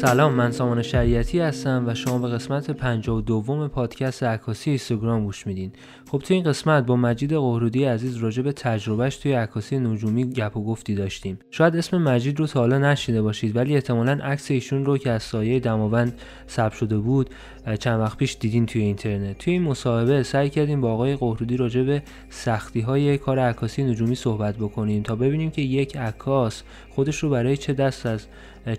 سلام من سامان شریعتی هستم و شما به قسمت 52 پادکست عکاسی اینستاگرام گوش میدین. خب تو این قسمت با مجید قهرودی عزیز راجع به تجربهش توی عکاسی نجومی گپ و گفتی داشتیم. شاید اسم مجید رو تا حالا نشیده باشید ولی احتمالا عکس ایشون رو که از سایه دماوند ثبت شده بود چند وقت پیش دیدین توی اینترنت. توی این مصاحبه سعی کردیم با آقای قهرودی راجع به سختی های کار عکاسی نجومی صحبت بکنیم تا ببینیم که یک عکاس خودش رو برای چه دست از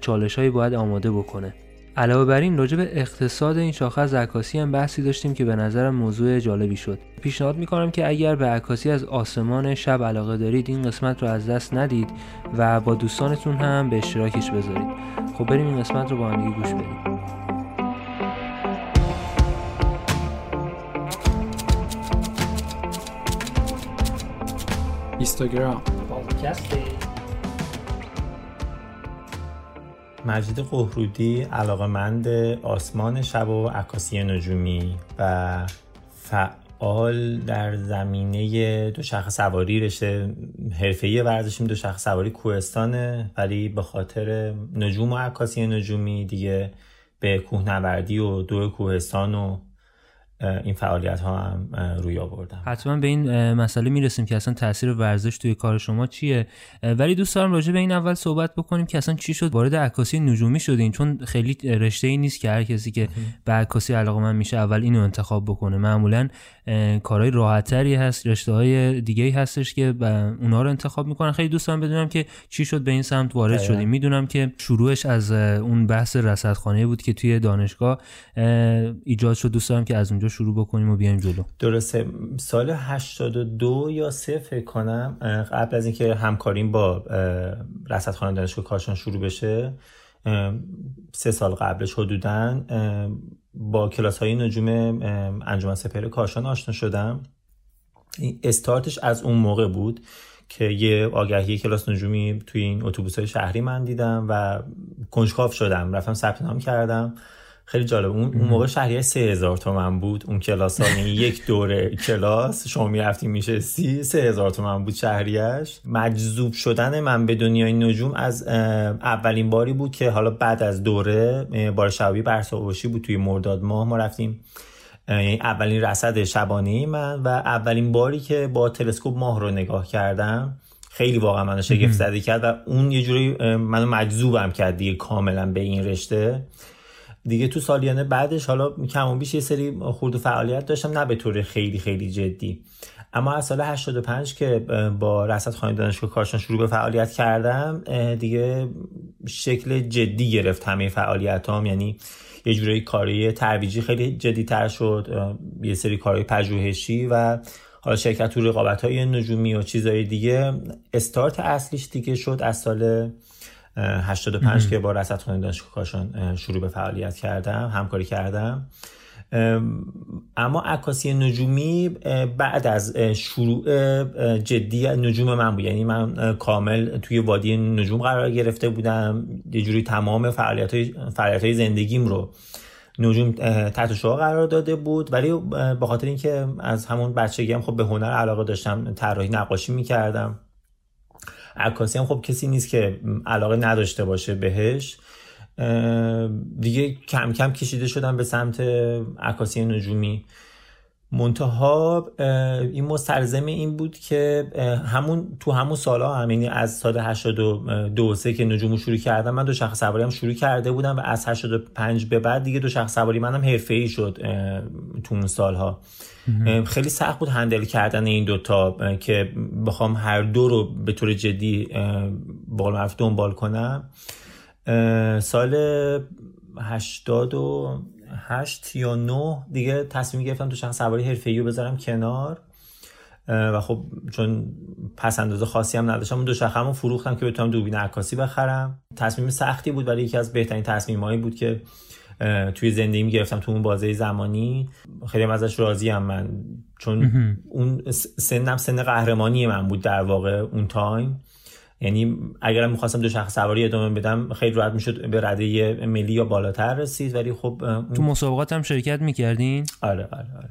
چالش هایی باید آماده بکنه. علاوه بر این راجع به اقتصاد این شاخه از عکاسی هم بحثی داشتیم که به نظرم موضوع جالبی شد. پیشنهاد می‌کنم که اگر به عکاسی از آسمان شب علاقه دارید این قسمت رو از دست ندید و با دوستانتون هم به اشتراکش بذارید. خب بریم این قسمت رو با هم گوش بدیم. اینستاگرام. مجید قهرودی علاقمند آسمان شب و عکاسی نجومی و فعال در زمینه دوچرخه سواری رشته حرفه‌ای ورزشیم دوچرخه سواری کوهستانه ولی به خاطر نجوم و عکاسی نجومی دیگه به کوهنوردی و دو کوهستان و این فعالیت ها هم روی آوردم. حتما به این مسئله می‌رسیم که اصلا تاثیر ورزش توی کار شما چیه. ولی دوست دارم راجع به این اول صحبت بکنیم که اصلا چی شد؟ وارد عکاسی نجومی شدین چون خیلی رشته ای نیست که هر کسی که به عکاسی علاقه من میشه اول اینو انتخاب بکنه. معمولا کارهای راحتتری هست رشته های دیگه هستش که اونا رو انتخاب می‌کنن. خیلی دوست دارم بدونم که چی شد به این سمت وارد شدیم می‌دونم که شروعش از اون بحث رصدخانه بود که توی دانشگاه ایجاد شد. دوست دارم که از اونجا شروع بکنیم و بیایم جلو. درسته. سال 82 یا سه فکر کنم قبل از اینکه همکاریم با رصدخانه دانشگاه کاشان شروع بشه سه سال قبلش حدودا با کلاس های نجوم انجمن سپر کاشان آشنا شدم. استارتش از اون موقع بود که یه آگهی کلاس نجومی توی این اتوبوس های شهری من دیدم و کنجکاف شدم. رفتم ثبت نام کردم. خیلی جالب. اون, اون موقع شهریه سه هزار تومن بود. اون کلاس ها یعنی یک دوره کلاس. شما می‌رفتی میشستی. سه هزار تومن بود شهریش مجذوب شدن من به دنیای نجوم از اولین باری بود که حالا بعد از دوره بار شبی برساوشی بود توی مرداد ماه. ما رفتیم یعنی اولین رصد شبانه من و اولین باری که با تلسکوپ ماه رو نگاه کردم خیلی واقعا منو شگفت زده کرد و اون یه جوری منو مجذوبم کرد دیگه کاملا به این رشته. دیگه تو سالیانه بعدش حالا کم و بیش یه سری خورد و فعالیت داشتم نه به طور خیلی خیلی جدی. اما از سال 85 که با رصد خانه دانشگاه کارشان شروع به فعالیت کردم دیگه شکل جدی گرفت همه فعالیت هم یعنی یه جوری کاری ترویجی خیلی جدی تر شد یه سری کارهای پژوهشی و حالا شرکت تو رقابت های نجومی و چیزهای دیگه. استارت اصلیش دیگه شد از سال 85 که با رصدخانه دانشگاه کاشان شروع به فعالیت کردم همکاری کردم. اما عکاسی نجومی بعد از شروع جدی نجوم من بود. یعنی من کامل توی وادی نجوم قرار گرفته بودم. یه جوری تمام فعالیت های, فعالیت های زندگیم رو نجوم تحت شعا قرار داده بود. ولی به خاطر اینکه از همون بچگی هم خب به هنر علاقه داشتم طراحی نقاشی می‌کردم. عکاسی هم خب کسی نیست که علاقه نداشته باشه بهش. دیگه کم کم کشیده شدم به سمت عکاسی نجومی. منتها این مستلزم این بود که همون تو همون سالها هم یعنی از سال 82 سه که نجومو شروع کردم من دو شخص سواری هم شروع کرده بودم و از 85 به بعد دیگه دو شخص سواری منم حرفه‌ای شد تو اون سالها. خیلی سخت بود هندل کردن این دوتا که بخوام هر دو رو به طور جدی بال معرف دنبال کنم. سال 88 یا 9 دیگه تصمیم گرفتم تو شخص سواری حرفه‌ای رو بذارم کنار. و خب چون پس اندازه خاصی هم نداشتم دو شخصمو فروختم که بتونم دوربین عکاسی بخرم. تصمیم سختی بود ولی یکی از بهترین تصمیمایی بود که توی زندگی گرفتم تو اون بازه زمانی. خیلی ازش راضی هم من. چون اون سنم سن قهرمانی من بود در واقع اون time. یعنی اگرم می‌خواستم دوچرخه سواری ادامه بدم خیلی راحت می‌شد به رده ملی یا بالاتر رسید. ولی خب تو مسابقات هم شرکت می‌کردین؟ آره آره آره.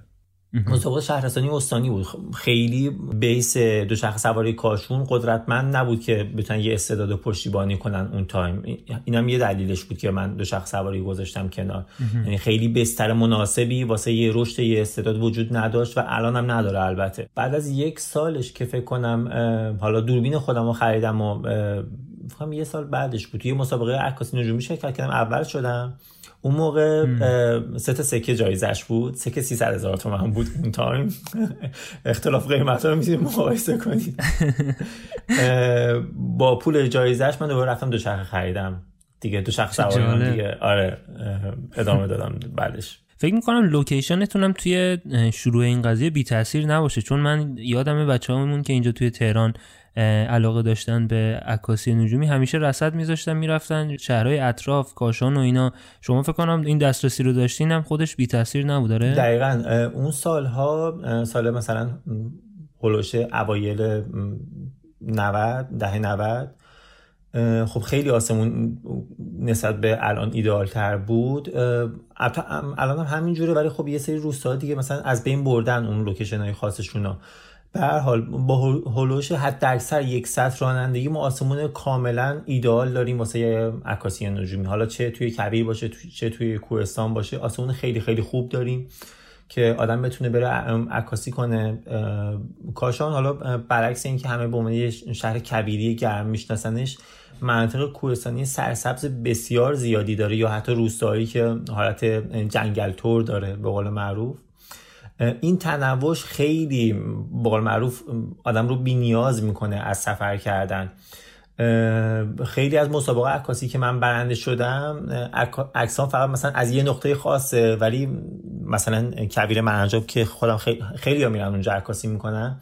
مسابقه شهرستانی استانی بود. خیلی base دوچرخه سواری کاشون قدرتمند نبود که بتونن یه استعداد پشتیبانی کنن اون time. اینم یه دلیلش بود که من دوچرخه سواری گذاشتم کنار. یعنی خیلی بستر مناسبی واسه یه رشد یه استعداد وجود نداشت و الان هم نداره البته. بعد از یک سالش که فکر کنم حالا دوربین خودم رو خریدم و فکرم یه سال بعدش بود. توی مسابقه عکاسی نجومی شرکت کردم اول شدم. اون موقع سه تا سکه جایزش بود. سکه 300 هزار تومن بود. اون تایم اختلاف قیمت رو می‌تونید مقایسه کنید با پول جایزش من دوباره رفتم دوچرخه خریدم. دیگه دوچرخه سواری دیگه. آره ادامه دادم بعدش. فکر می‌کنم لوکیشنتونم توی شروع این قضیه بی تاثیر نباشه. چون من یادم بچه همون که اینجا توی تهران علاقه داشتن به عکاسی نجومی. همیشه رصد میذاشتن می‌رفتن شهرهای اطراف کاشان و اینا. شما فکر کنم این دسترسی رو داشتین هم خودش بی تاثیر نبود داره دقیقا. اون سالها سال مثلا هلوش اوایل 90 دهه 90 خب خیلی آسمون نسبت به الان ایدئال تر بود الان هم همین جوره ولی خب یه سری روستاها دیگه مثلا از بین بردن اون لوکیشن های خاصشون ها به هر حال با هلوش حد اکثر یک سطح رانندگی ما آسمون کاملا ایدئال داریم واسه عکاسی نجومی. حالا چه توی کبیر باشه چه توی کوهستان باشه آسمون خیلی خیلی خوب داریم که آدم بتونه بره عکاسی کنه. کاشان حالا برعکس اینکه همه به عنوان شهر کبیری گرم میشناسنش مناطق کوهستانی سرسبز بسیار زیادی داره یا حتی روستایی که حالت جنگل تور داره به قول معروف. این تنوعش خیلی بقول معروف آدم رو بی نیاز می‌کنه از سفر کردن. خیلی از مسابقه عکاسی که من برنده شدم عکسان فقط مثلا از یه نقطه خاصه ولی مثلا کبیر منجاب که خودم خیلی خیلی ها میرن اونجا عکاسی می‌کنن.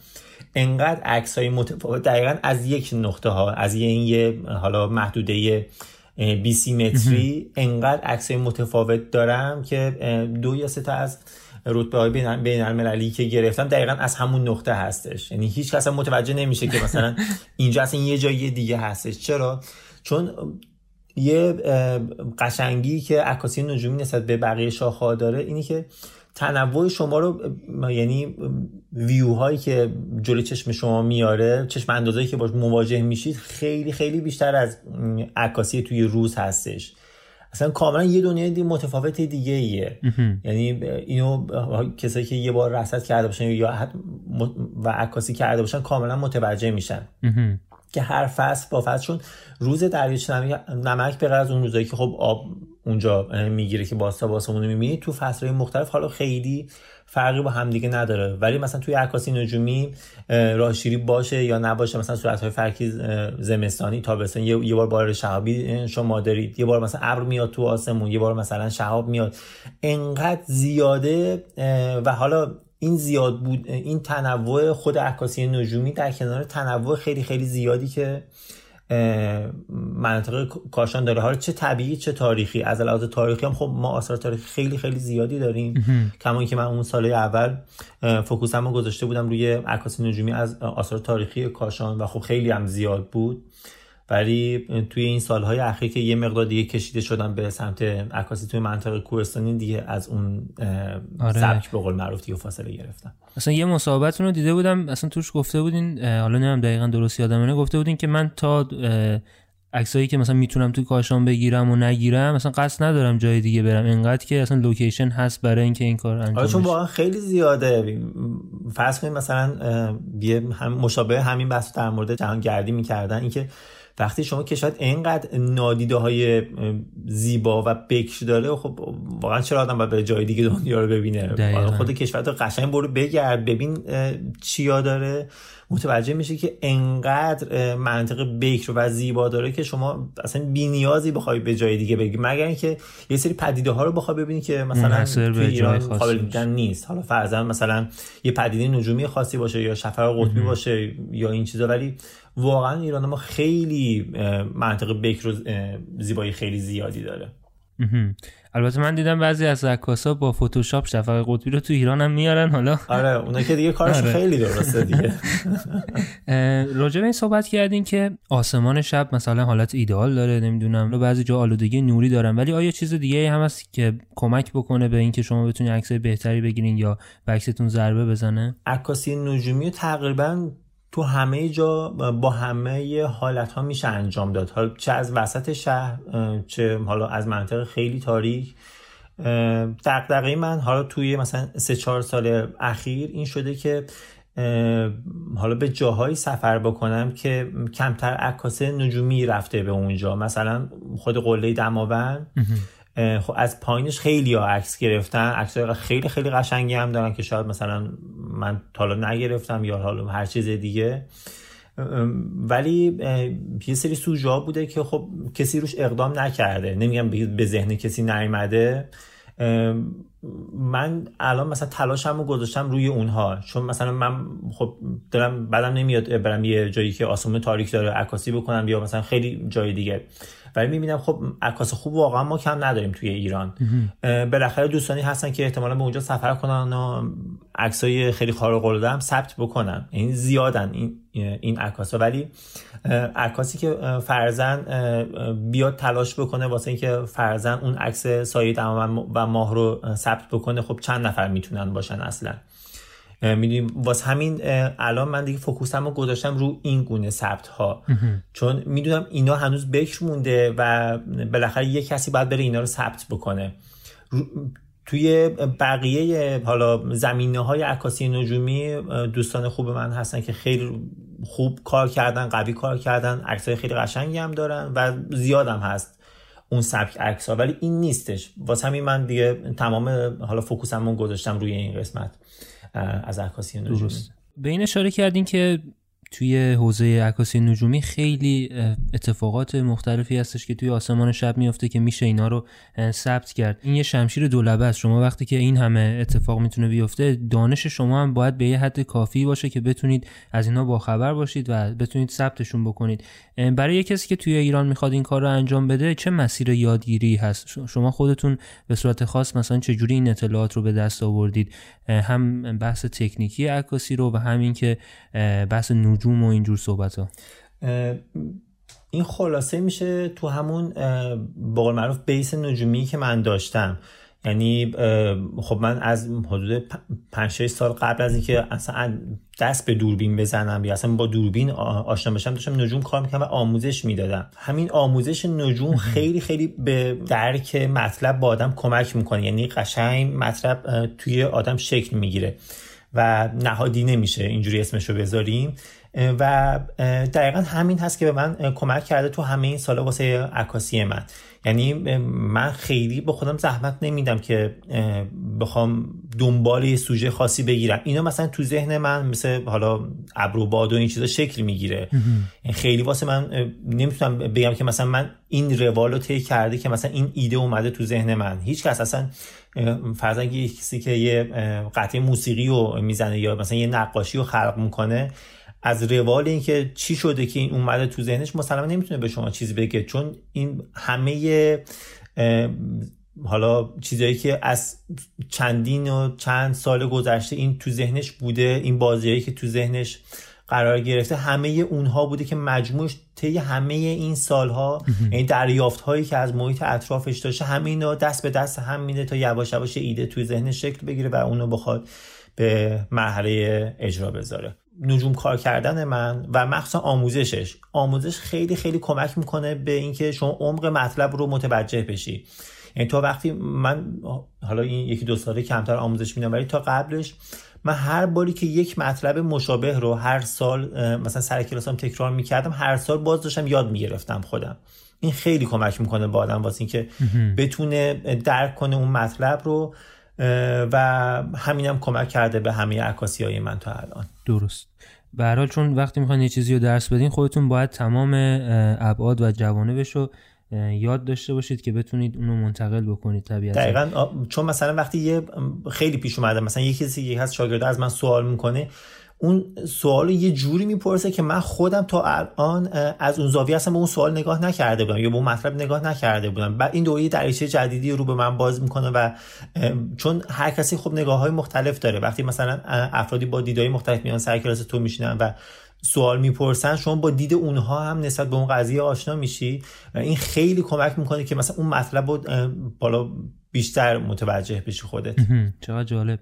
انقدر عکس های متفاوت دقیقا از یک نقطه ها از یه این یه حالا محدوده 20 متری انقدر عکس های متفاوت دارم که دو یا سه تا از رتبه های بین المللی که گرفتم دقیقا از همون نقطه هستش. یعنی هیچ کس متوجه نمیشه که مثلا اینجا اصلا یه جایی دیگه هستش. چرا؟ چون یه قشنگی که عکاسی نجومی نسبت به بقیه شاخه داره اینی که تنوع شما رو یعنی ویو هایی که جلوی چشم شما میاره چشم اندازهایی که باش مواجه میشید خیلی خیلی بیشتر از عکاسی توی روز هستش. اصلا کاملا یه دنیای دی متفاوت دیگه ایه. یعنی اینو کسایی که یه بار رصد کرده باشن یا و عکاسی کرده باشن کاملا متوجه میشن. که هر فصل با فصلشون روز دریاچه نمک به از اون روزایی که خب آب اونجا می‌گیره که باستا باسمون می‌بینید تو فصلهای مختلف حالا خیلی فرقی با همدیگه نداره. ولی مثلا توی عکاسی نجومی راهشیری باشه یا نباشه مثلا صورت های فرقی زمستانی تابستان یه, یه بار بار شهابی شما دارید. یه بار مثلا ابر میاد تو آسمون یه بار مثلا شهاب میاد. انقدر زیاده و حالا این زیاد بود این تنوع خود عکاسی نجومی در کنار تنوع خیلی خیلی زیادی که مناطق کاشان داره. حالا چه طبیعی چه تاریخی؟ از لحاظ تاریخی هم خب ما آثار تاریخی خیلی خیلی زیادی داریم. کما که من اون سال اول فوکوسم رو گذاشته بودم روی عکاسی نجومی از آثار تاریخی کاشان و خب خیلی هم زیاد بود. ولی توی این سالهای اخیر که یه مقدار دیگه کشیده شدم به سمت عکاسی توی منطقه کوهستانی دیگه از اون آره. سبک به قول معروف دیگه فاصله گرفتم اصلا یه مصاحبتون رو دیده بودم اصلا توش گفته بودین حالا نمی‌دونم دقیقا درست یادمه گفته بودین که من تا عکسایی که مثلا می‌تونم توی کاشان بگیرم و نگیرم مثلا قصد ندارم جای دیگه برم. انقدر که اصلا لوکیشن هست برای اینکه این کار انجام چون واقعا خیلی زیاده. فرض کنید مثلا هم مشابه همین بحث در مورد جهانگردی می‌کردن. اینکه وقتی شما کشور اینقدر نادیده های زیبا و بکر داره خب واقعا چرا آدم باید به جای دیگه دنیا رو ببینه؟ خود کشور رو قشنگ برو بگرد ببین چیا داره. متوجه میشه که انقدر منطقه بکر و زیبا داره که شما اصلا بی نیازی بخوای به جای دیگه بگی. مگر اینکه یه سری پدیده ها رو بخوای ببینی که مثلا توی ایران قابل دیدن نیست. حالا فرضاً مثلا یه پدیده نجومی خاصی باشه یا شفق قطبی باشه یا این چیزا ولی واقعا ایران ما خیلی منطقه بکر و زیبایی خیلی زیادی داره. البته من دیدم بعضی از عکاسا با فتوشاپ شفق قطبی رو تو ایران هم میارن حالا. آره اونا که دیگه کارش آره. خیلی درسته دیگه. راجع به این صحبت کردین که آسمان شب مثلا حالت ایدئال داره نمی‌دونم. بعضی جا آلودگی نوری دارن ولی آیا چیز دیگه هم هست که کمک بکنه به اینکه شما بتونید عکسای بهتری بگیرین یا به عکستون ضربه بزنه؟ عکاسی نجومی تقریبا تو همه جا با همه حالت ها میشه انجام داد. حالا چه از وسط شهر چه حالا از منطقه خیلی تاریک. دقدقه من حالا توی مثلا سه چهار سال اخیر این شده که حالا به جاهایی سفر بکنم که کمتر عکاسه نجومی رفته به اونجا. مثلا خود قله دماوند. خب از پایینش خیلی ها عکس گرفتن. عکس خیلی خیلی قشنگی هم دارن که شاید مثلا من حالا نگرفتم یا حالا هر چیز دیگه. ولی یه سری سوژا بوده که خب کسی روش اقدام نکرده. نمیگم به ذهن کسی نیومده. من الان مثلا تلاشمو گذاشتم روی اونها. چون مثلا من خب دارم بعدم نمیاد برم یه جایی که آسمون تاریک داره عکاسی بکنم یا مثلا خیلی جای دیگه. ولی می‌بینم خب عکاس خوب واقعا ما کم نداریم توی ایران. بالاخره دوستانی هستن که احتمالا به اونجا سفر کنن و عکسای خیلی خارق العاده هم ثبت بکنن. این زیادن این این عکاسا ولی عکاسی که فرزن بیاد تلاش بکنه واسه اینکه فرزن اون عکس سایه و ماه رو ثبت بکنه خب چند نفر می‌تونن باشن اصلا. می‌دونیم واسه همین الان من دیگه فوکوسم رو گذاشتم رو این گونه ثبت ها چون می‌دونم اینا هنوز بکر مونده و بالاخره یه کسی باید بره اینا رو ثبت بکنه. توی بقیه حالا زمینه های عکاسی نجومی دوستان خوب من هستن که خیلی خوب کار کردن قوی کار کردن عکسای خیلی قشنگی هم دارن و زیادم هست اون سبک عکس ها ولی این نیستش. واسه همین من دیگه تمام حالا فوکوسمون گذاشتم روی این قسمت. از عکاسی نجومی. به این اشاره کردین که توی حوزه عکاسی نجومی خیلی اتفاقات مختلفی هستش که توی آسمان شب میفته که میشه اینا رو ثبت کرد. این یه شمشیر دولبه است. شما وقتی که این همه اتفاق می‌تونه بیفته دانش شما هم باید به یه حد کافی باشه که بتونید از اینا باخبر باشید و بتونید ثبتشون بکنید. برای یه کسی که توی ایران می‌خواد این کار رو انجام بده چه مسیر یادگیری هست؟ شما خودتون به صورت خاص مثلا چجوری این اطلاعات رو به دست آوردید؟ هم بحث تکنیکی عکاسی رو و همین که بحث و اینجور صحبت ها این خلاصه میشه تو همون بقول معروف بیس نجومی که من داشتم. یعنی خب من از حدود 5 سال قبل از اینکه اصلا دست به دوربین بزنم یا اصلا با دوربین آشنا بشم داشتم نجوم کار می‌کنم و آموزش می‌دادم. همین آموزش نجوم خیلی خیلی به درک مطلب با آدم کمک می‌کنه. یعنی قشنگ مطلب توی آدم شکل می‌گیره و نهادی نمیشه اینجوری اسمشو بذاریم. و دقیقا همین هست که به من کمک کرده تو همه این سالا واسه عکاسی من. یعنی من خیلی به خودم زحمت نمیدم که بخوام دنبال یه سوژه خاصی بگیرم. اینا مثلا تو ذهن من مثل حالا ابرو باد و این چیزا شکل می‌گیره. خیلی واسه من نمی‌تونم بگم که مثلا من این روال رو طی کرده که مثلا این ایده اومده تو ذهن من. هیچ کس اصلا فرضاً کسی که یه قطعه موسیقی رو می‌زنه یا مثلا یه نقاشی رو خلق می‌کنه از روال اینکه چی شده که این اومده تو ذهنش مسلما نمی‌تونه به شما چیزی بگه چون این همه حالا چیزایی که از چندین و چند سال گذشته این تو ذهنش بوده این بازیایی که تو ذهنش قرار گرفته همه اونها بوده که مجموعش طی همه این سالها این یعنی دریافت هایی که از محیط اطرافش داشته همه اینا دست به دست هم میده تا یواش یواش ایده توی ذهنش شکل بگیره و اونو بخواد به مرحله اجرا بذاره. نجوم کار کردن من و مخصوصا آموزشش. آموزش خیلی خیلی کمک می‌کنه به اینکه شما عمق مطلب رو متوجه بشی. یعنی تا وقتی من حالا این یکی دو ساله کمتر آموزش میدم ولی تا قبلش من هر باری که یک مطلب مشابه رو هر سال مثلا سر کلاسام تکرار می‌کردم هر سال باز داشتم یاد می‌گرفتم خودم. این خیلی کمک می‌کنه با آدم واسه اینکه بتونه درک کنه اون مطلب رو. و همینم هم کمک کرده به همه عکاسی های من تا الان. درست. به حال چون وقتی می‌خواین یه چیزی رو درس بدین خودتون باید تمام ابعاد و جوانبش رو یاد داشته باشید که بتونید اونو منتقل بکنید طبیعتا. دقیقا. چون مثلا وقتی یه خیلی پیش اومده مثلا یه کسی هست شاگرد از من سوال می‌کنه اون سوال یه جوری می‌پرسه که من خودم تا الان از اون زاویه اصلا به اون سوال نگاه نکرده بودم یا به اون مطلب نگاه نکرده بودم. بعد این دوره دریچه جدیدی رو به من باز می‌کنه و چون هر کسی خب نگاه های مختلف داره. وقتی مثلا افرادی با دیدهای مختلف میان سر کلاس تو میشینن و سوال می‌پرسن شما با دید اونها هم نسبت به اون قضیه آشنا میشی؟ و این خیلی کمک می‌کنه که مثلا اون مطلب رو بالا بیشتر متوجه بشی خودت. چقدر جالب.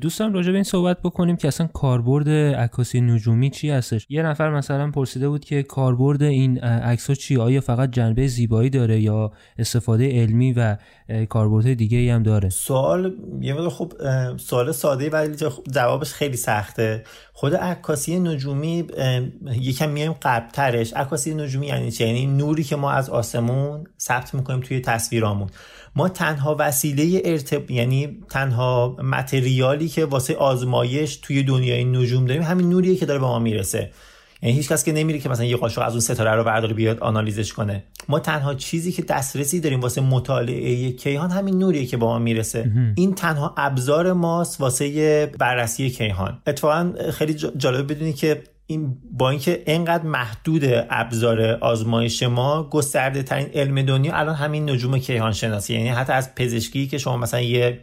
دوستان راجع به این صحبت بکنیم که اصلا کاربرد عکاسی نجومی چی هستش؟ یه نفر مثلا پرسیده بود که کاربرد این عکس چی؟ آیا فقط جنبه زیبایی داره یا استفاده علمی و کاربردهای دیگه ای هم داره؟ سوال یه مقدار خب سوال ساده ولی جوابش خیلی سخته. خود عکاسی نجومی یکم میایم قبلترش. عکاسی نجومی یعنی چی؟ یعنی نوری که ما از آسمون ثبت می‌کنیم توی تصویرامون. ما تنها وسیله ارتب یعنی تنها متریالی که واسه آزمایش توی دنیای نجوم داریم همین نوریه که داره به ما می‌رسه. یعنی هیچ کس که نمیره که مثلا یه قاشق از اون ستاره رو برداره بیاد آنالیزش کنه. ما تنها چیزی که دسترسی داریم واسه مطالعه کیهان همین نوریه که با ما می‌رسه. این تنها ابزار ماست واسه بررسی کیهان. اتفاقا خیلی جالب بدونی که این با اینکه اینقدر محدود ابزار آزمایش ما گسترده ترین علم دنیا الان همین نجوم کیهان شناسی یعنی حتی از پزشکی که شما مثلا یه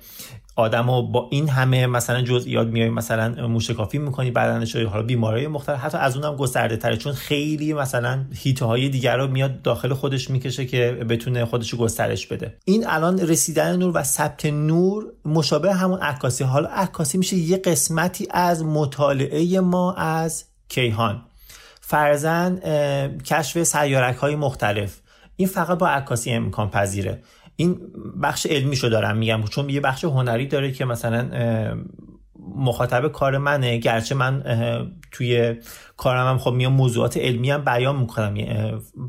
آدم رو با این همه مثلا جزئیات میای مثلا موشکافی می‌کنی بدنش حالا بیماری مختلف حتی از اونم گسترده تره چون خیلی مثلا هیته های دیگر رو میاد داخل خودش می‌کشه که بتونه خودش رو گسترش بده. این الان رسیدن نور و ثبت نور مشابه همون عکاسی. حالا عکاسی میشه یه قسمتی از مطالعه ما از کیهان. فرزن کشف سیارک های مختلف. این فقط با عکاسی امکان پذیره. این بخش علمی شو دارم میگم چون یه بخش هنری داره که مثلا مخاطب کار منه. گرچه من توی کارم هم خب میام موضوعات علمی هم بیان می‌کنم.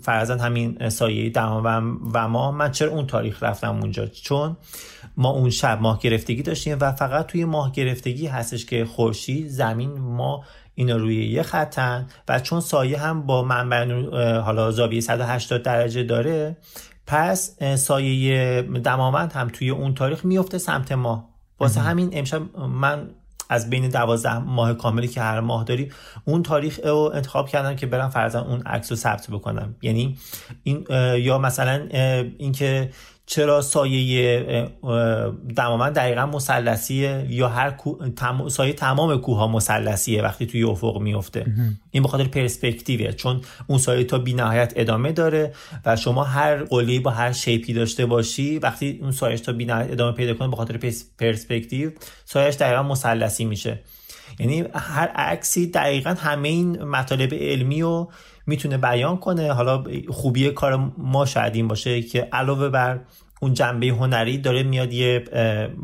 فرزن همین سایه دماوند و ما. من چرا اون تاریخ رفتم اونجا؟ چون ما اون شب ماه گرفتگی داشتیم و فقط توی ماه گرفتگی هستش که خورشید زمین ما اینا روی یه خطن و چون سایه هم با منبع حالا زاویه 180 درجه داره پس سایه دماوند هم توی اون تاریخ میفته سمت ما واسه همین امشب من از بین دوازده ماه کاملی که هر ماه داریم اون تاریخ رو انتخاب کردم که برم فرزن اون عکس رو ثبت بکنم. یعنی این یا مثلا اینکه چرا سایه دمامن دقیقا مسلسیه یا هر سایه تمام کوه ها مسلسیه وقتی توی افق میفته این به خاطر پرسپکتیوه چون اون سایه تا بی نهایت ادامه داره و شما هر قلی با هر شیپی داشته باشی وقتی اون سایش تا بی نهایت ادامه پیدا کنه به خاطر پرسپکتیو سایش دقیقا مسلسی میشه. یعنی هر عکسی دقیقا همه این مطالب علمی رو می‌تونه بیان کنه. حالا خوبی کار ما شاید این باشه که علاوه بر اون جنبه هنری داره میاد یه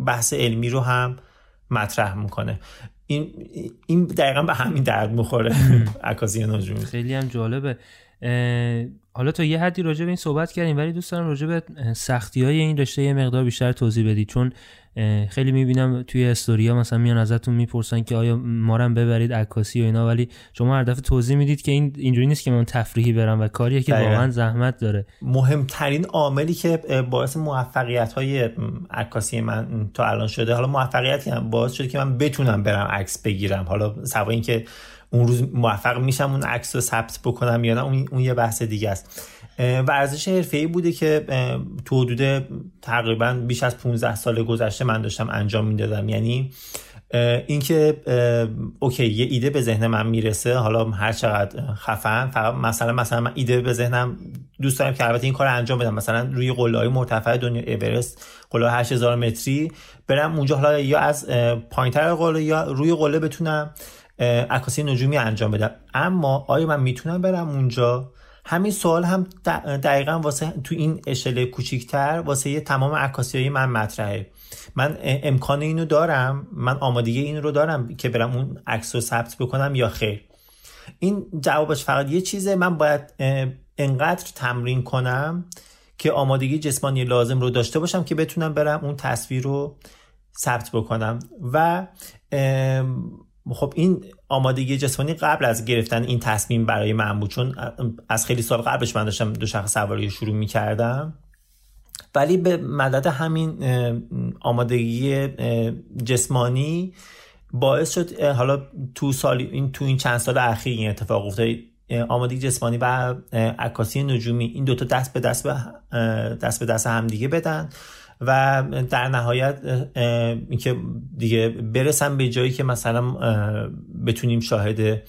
بحث علمی رو هم مطرح می‌کنه. این این دقیقا به همین درد می‌خوره. عکاسی نجومی خیلی هم جالبه. حالا تا یه حدی راجع به این صحبت کردیم ولی دوست دارم راجع به سختی های این رشته یه مقدار بیشتر توضیح بدید چون خیلی می‌بینم توی استوریا مثلا میان ازتون می‌پرسن که آیا ما ببرید عکاسی و اینا ولی شما هر دفعه توضیح می‌دید که این اینجوری نیست که من تفریحی برم و کاریه که واقعا زحمت داره. مهمترین عاملی که باعث موفقیت های عکاسی من تا الان شده حالا موفقیتی هم باعث شده که من بتونم برم عکس بگیرم. حالا سوای اینکه اون روز موفق میشم اون عکس رو ثبت بکنم یا نه اون, یه بحث دیگه است. ورزش حرفه‌ای بوده که تو حدود تقریبا بیش از 15 سال گذشته من داشتم انجام می‌دادم. یعنی اینکه اوکی یه ایده به ذهن من می‌رسه حالا هر چقدر خفن فقط مثلا مثلا من ایده به ذهنم دوست دارم که البته این کار انجام بدم. مثلا روی قله مرتفع دنیا اورست قله 8000 متری برم اونجا حالا یا از پایینتر قله یا روی قله بتونم. عکاسی نجومی انجام بدم. اما آیا من می‌تونم برم اونجا؟ همین سوال هم دقیقا واسه تو این اشل کوچیکتر واسه یه تمام عکاسی های من مطرحه. من امکان اینو دارم. من آمادگی این رو دارم که برم اون عکس رو ثبت بکنم یا خیر. این جوابش فقط یه چیزه. من باید انقدر تمرین کنم که آمادگی جسمانی لازم رو داشته باشم که بتونم برم اون تصویر رو ثبت بکنم. و خب این آمادگی جسمانی قبل از گرفتن این تصمیم برای من بود چون از خیلی سال قبلش من داشتم دو شخص سواری شروع می کردم ولی به مدد همین آمادگی جسمانی باعث شد حالا تو سال این تو این چند سال اخیر این اتفاق افتاد. آمادگی جسمانی و عکاسی نجومی این دوتا دست به دست به دست به دست هم دیگه بدن. و در نهایت اینکه دیگه برسن به جایی که مثلا بتونیم شاهد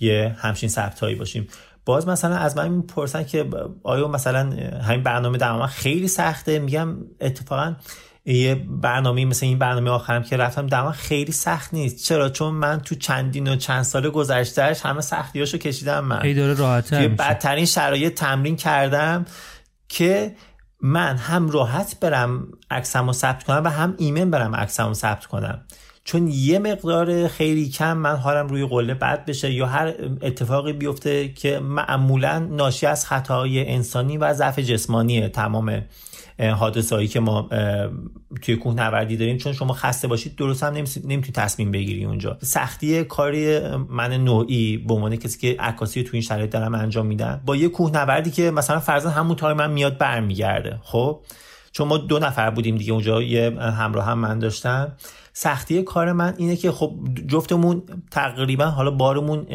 یه همچین ثبت باشیم. باز مثلا از من می‌پرسن که آیا مثلا همین برنامه در خیلی سخته؟ میگم اتفاقا یه برنامه مثل این برنامه آخرم که رفتم دما خیلی سخت نیست. چرا؟ چون من تو چندین و چند سال گذشتهش همه سختیاشو کشیدم من. هی داره راحت بدترین شرایط تمرین کردم که من هم راحت برم عکسمو ثبت کنم و هم ایمن برم عکسمو ثبت کنم. چون یه مقدار خیلی کم من حالم روی قله بد بشه یا هر اتفاقی بیفته که معمولا ناشی از خطای انسانی و ضعف جسمانی تمام. حادثه که ما توی کوه نوردی داریم. چون شما خسته باشید درست هم نمی‌تونی تصمیم بگیری اونجا. سختی کاری من نوعی به عنوان کسی که عکاسی تو این شرایط دارم انجام میدم. با یه کوه نوردی که مثلا فرضاً همون تایم من میاد برمیگرده. خب؟ چون ما دو نفر بودیم دیگه اونجا یه همراه هم من داشتم. سختی کار من اینه که خب جفتمون تقریبا حالا بارمون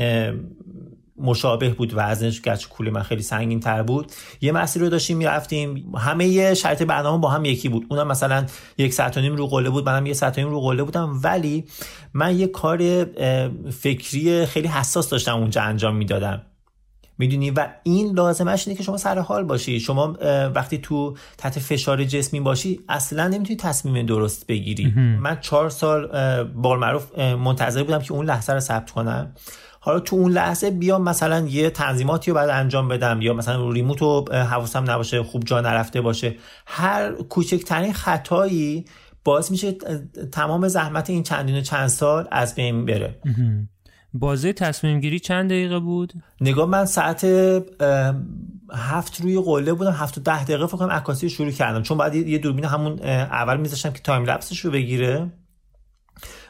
مشابه بود وزنش گرچه کوله من خیلی سنگین تر بود. یه مسیر رو داشتیم می‌رفتیم. همه یه شرط برنامه با هم یکی بود. اونم مثلا یک ساعت و نیم رو قله بود منم یه ساعت و نیم رو قله بودم. ولی من یه کار فکری خیلی حساس داشتم اونجا انجام می‌دادم. می‌دونی؟ و این لازمش اینه که شما سر حال باشی. شما وقتی تو تحت فشار جسمی باشی اصلا نمی‌تونی تصمیم درست بگیری. من چهار سال بال معروف منتظر بودم که اون لحظه رو ثبت کنم. حالا تو اون لحظه بیام مثلا یه تنظیماتی رو بعد انجام بدم یا مثلا رو ریموت رو حواسم نباشه خوب جا نرفته باشه. هر کوچکترین خطایی باعث میشه تمام زحمت این چندین و چند سال از بین بره. بازه تصمیم گیری چند دقیقه بود؟ نگاه من ساعت هفت روی قله بودم هفت و ده دقیقه فکر کنم عکاسی شروع کردم. چون بعد یه دوربین همون اول میذاشتم که تایم لپسش رو بگیره.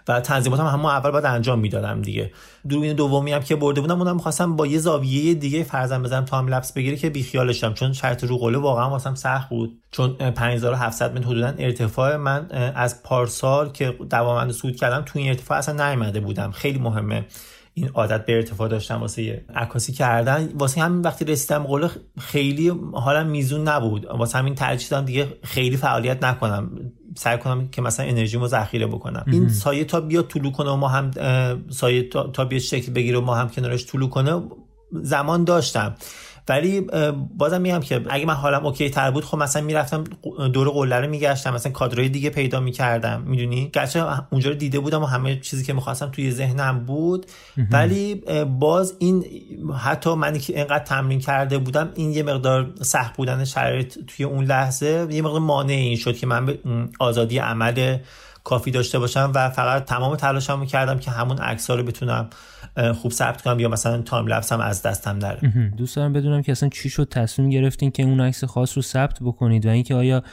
و تنظیمات هم همون اول باید انجام می‌دادم دیگه. دوربین دومی هم که برده بودم اونم می‌خواستم با یه زاویه دیگه فرضاً بزنم تایم لپس بگیره که بیخیالشم چون شرط رو قله واقعا واسم سخت بود. چون 5700 متر حدودا ارتفاع من از پارسال که دوامند صعود کردم تو این ارتفاع اصلا نیومده بودم. خیلی مهمه این عادت به ارتفاع داشتم واسه عکاسی کردن. واسه همین وقتی رسیدم قله خیلی حالا میزون نبود. واسه همین ترجیح دادم دیگه خیلی فعالیت نکنم. سعی کنم که مثلا انرژیمو ذخیره بکنم. این سایه تا بیاد طلوع کنه و ما هم سایه تا بیاد شکل بگیره و ما هم کنارش طلوع کنه زمان داشتم. ولی بازم میگم که اگه من حالم اوکی تر بود خب مثلا می‌رفتم دور قله رو میگشتم مثلا کادرهای دیگه پیدا می‌کردم می‌دونی؟ گرچه اونجا رو دیده بودم و همه چیزی که می‌خواستم توی ذهنم بود ولی باز این حتی منی که اینقدر تمرین کرده بودم این یه مقدار سخت بودن شرایط توی اون لحظه یه مقدار مانع این شد که من آزادی عمل کافی داشته باشم و فقط تمام تلاشمو کردم که همون عکس رو بتونم خوب ثبت کنم یا مثلا time lapse هم از دستم نره. دوست دارم بدونم که اصلا چی شد تصمیم گرفتین که اون عکس خاص رو ثبت بکنید و اینکه آیا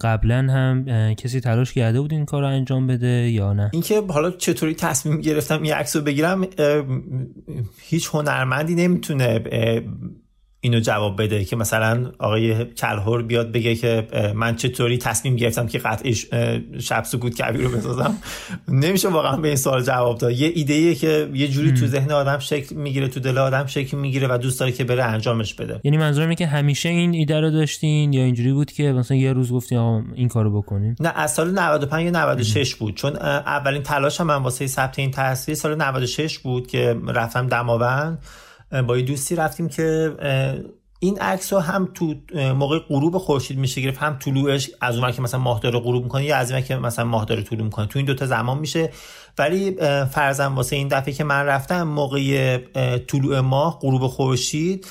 قبلا هم کسی تلاش کرده بود این کار رو انجام بده یا نه؟ اینکه حالا چطوری تصمیم گرفتم این عکس رو بگیرم هیچ هنرمندی نمی‌تونه اینو جواب بده که مثلا آقای کلهور بیاد بگه که من چطوری تصمیم گرفتم که قطع شب سکوت کبیر رو بسازم. نمیشه واقعا به این سوال جواب داد. یه ایده که یه جوری تو ذهن آدم شکل می‌گیره تو دل آدم شکل می‌گیره و دوست داره که بره انجامش بده. یعنی منظورم اینه که همیشه این ایده رو داشتین یا اینجوری بود که مثلا یه روز گفتین آقا این کارو بکنیم؟ نه از سال 95 یا 96 بود. چون اولین تلاشم من واسه ثبت این تصویر سال 96 بود که رفتم دماوند. با یه دوستی رفتیم که این عکس رو هم تو موقع غروب خورشید میشه گرفت هم طلوعش از اون که مثلا ماه داره غروب می‌کنه یا از اون که مثلا ماه داره طلوع می‌کنه. تو این دوتا زمان میشه. ولی فرضاً واسه این دفعه که من رفتم موقع طلوع ماه غروب خورشید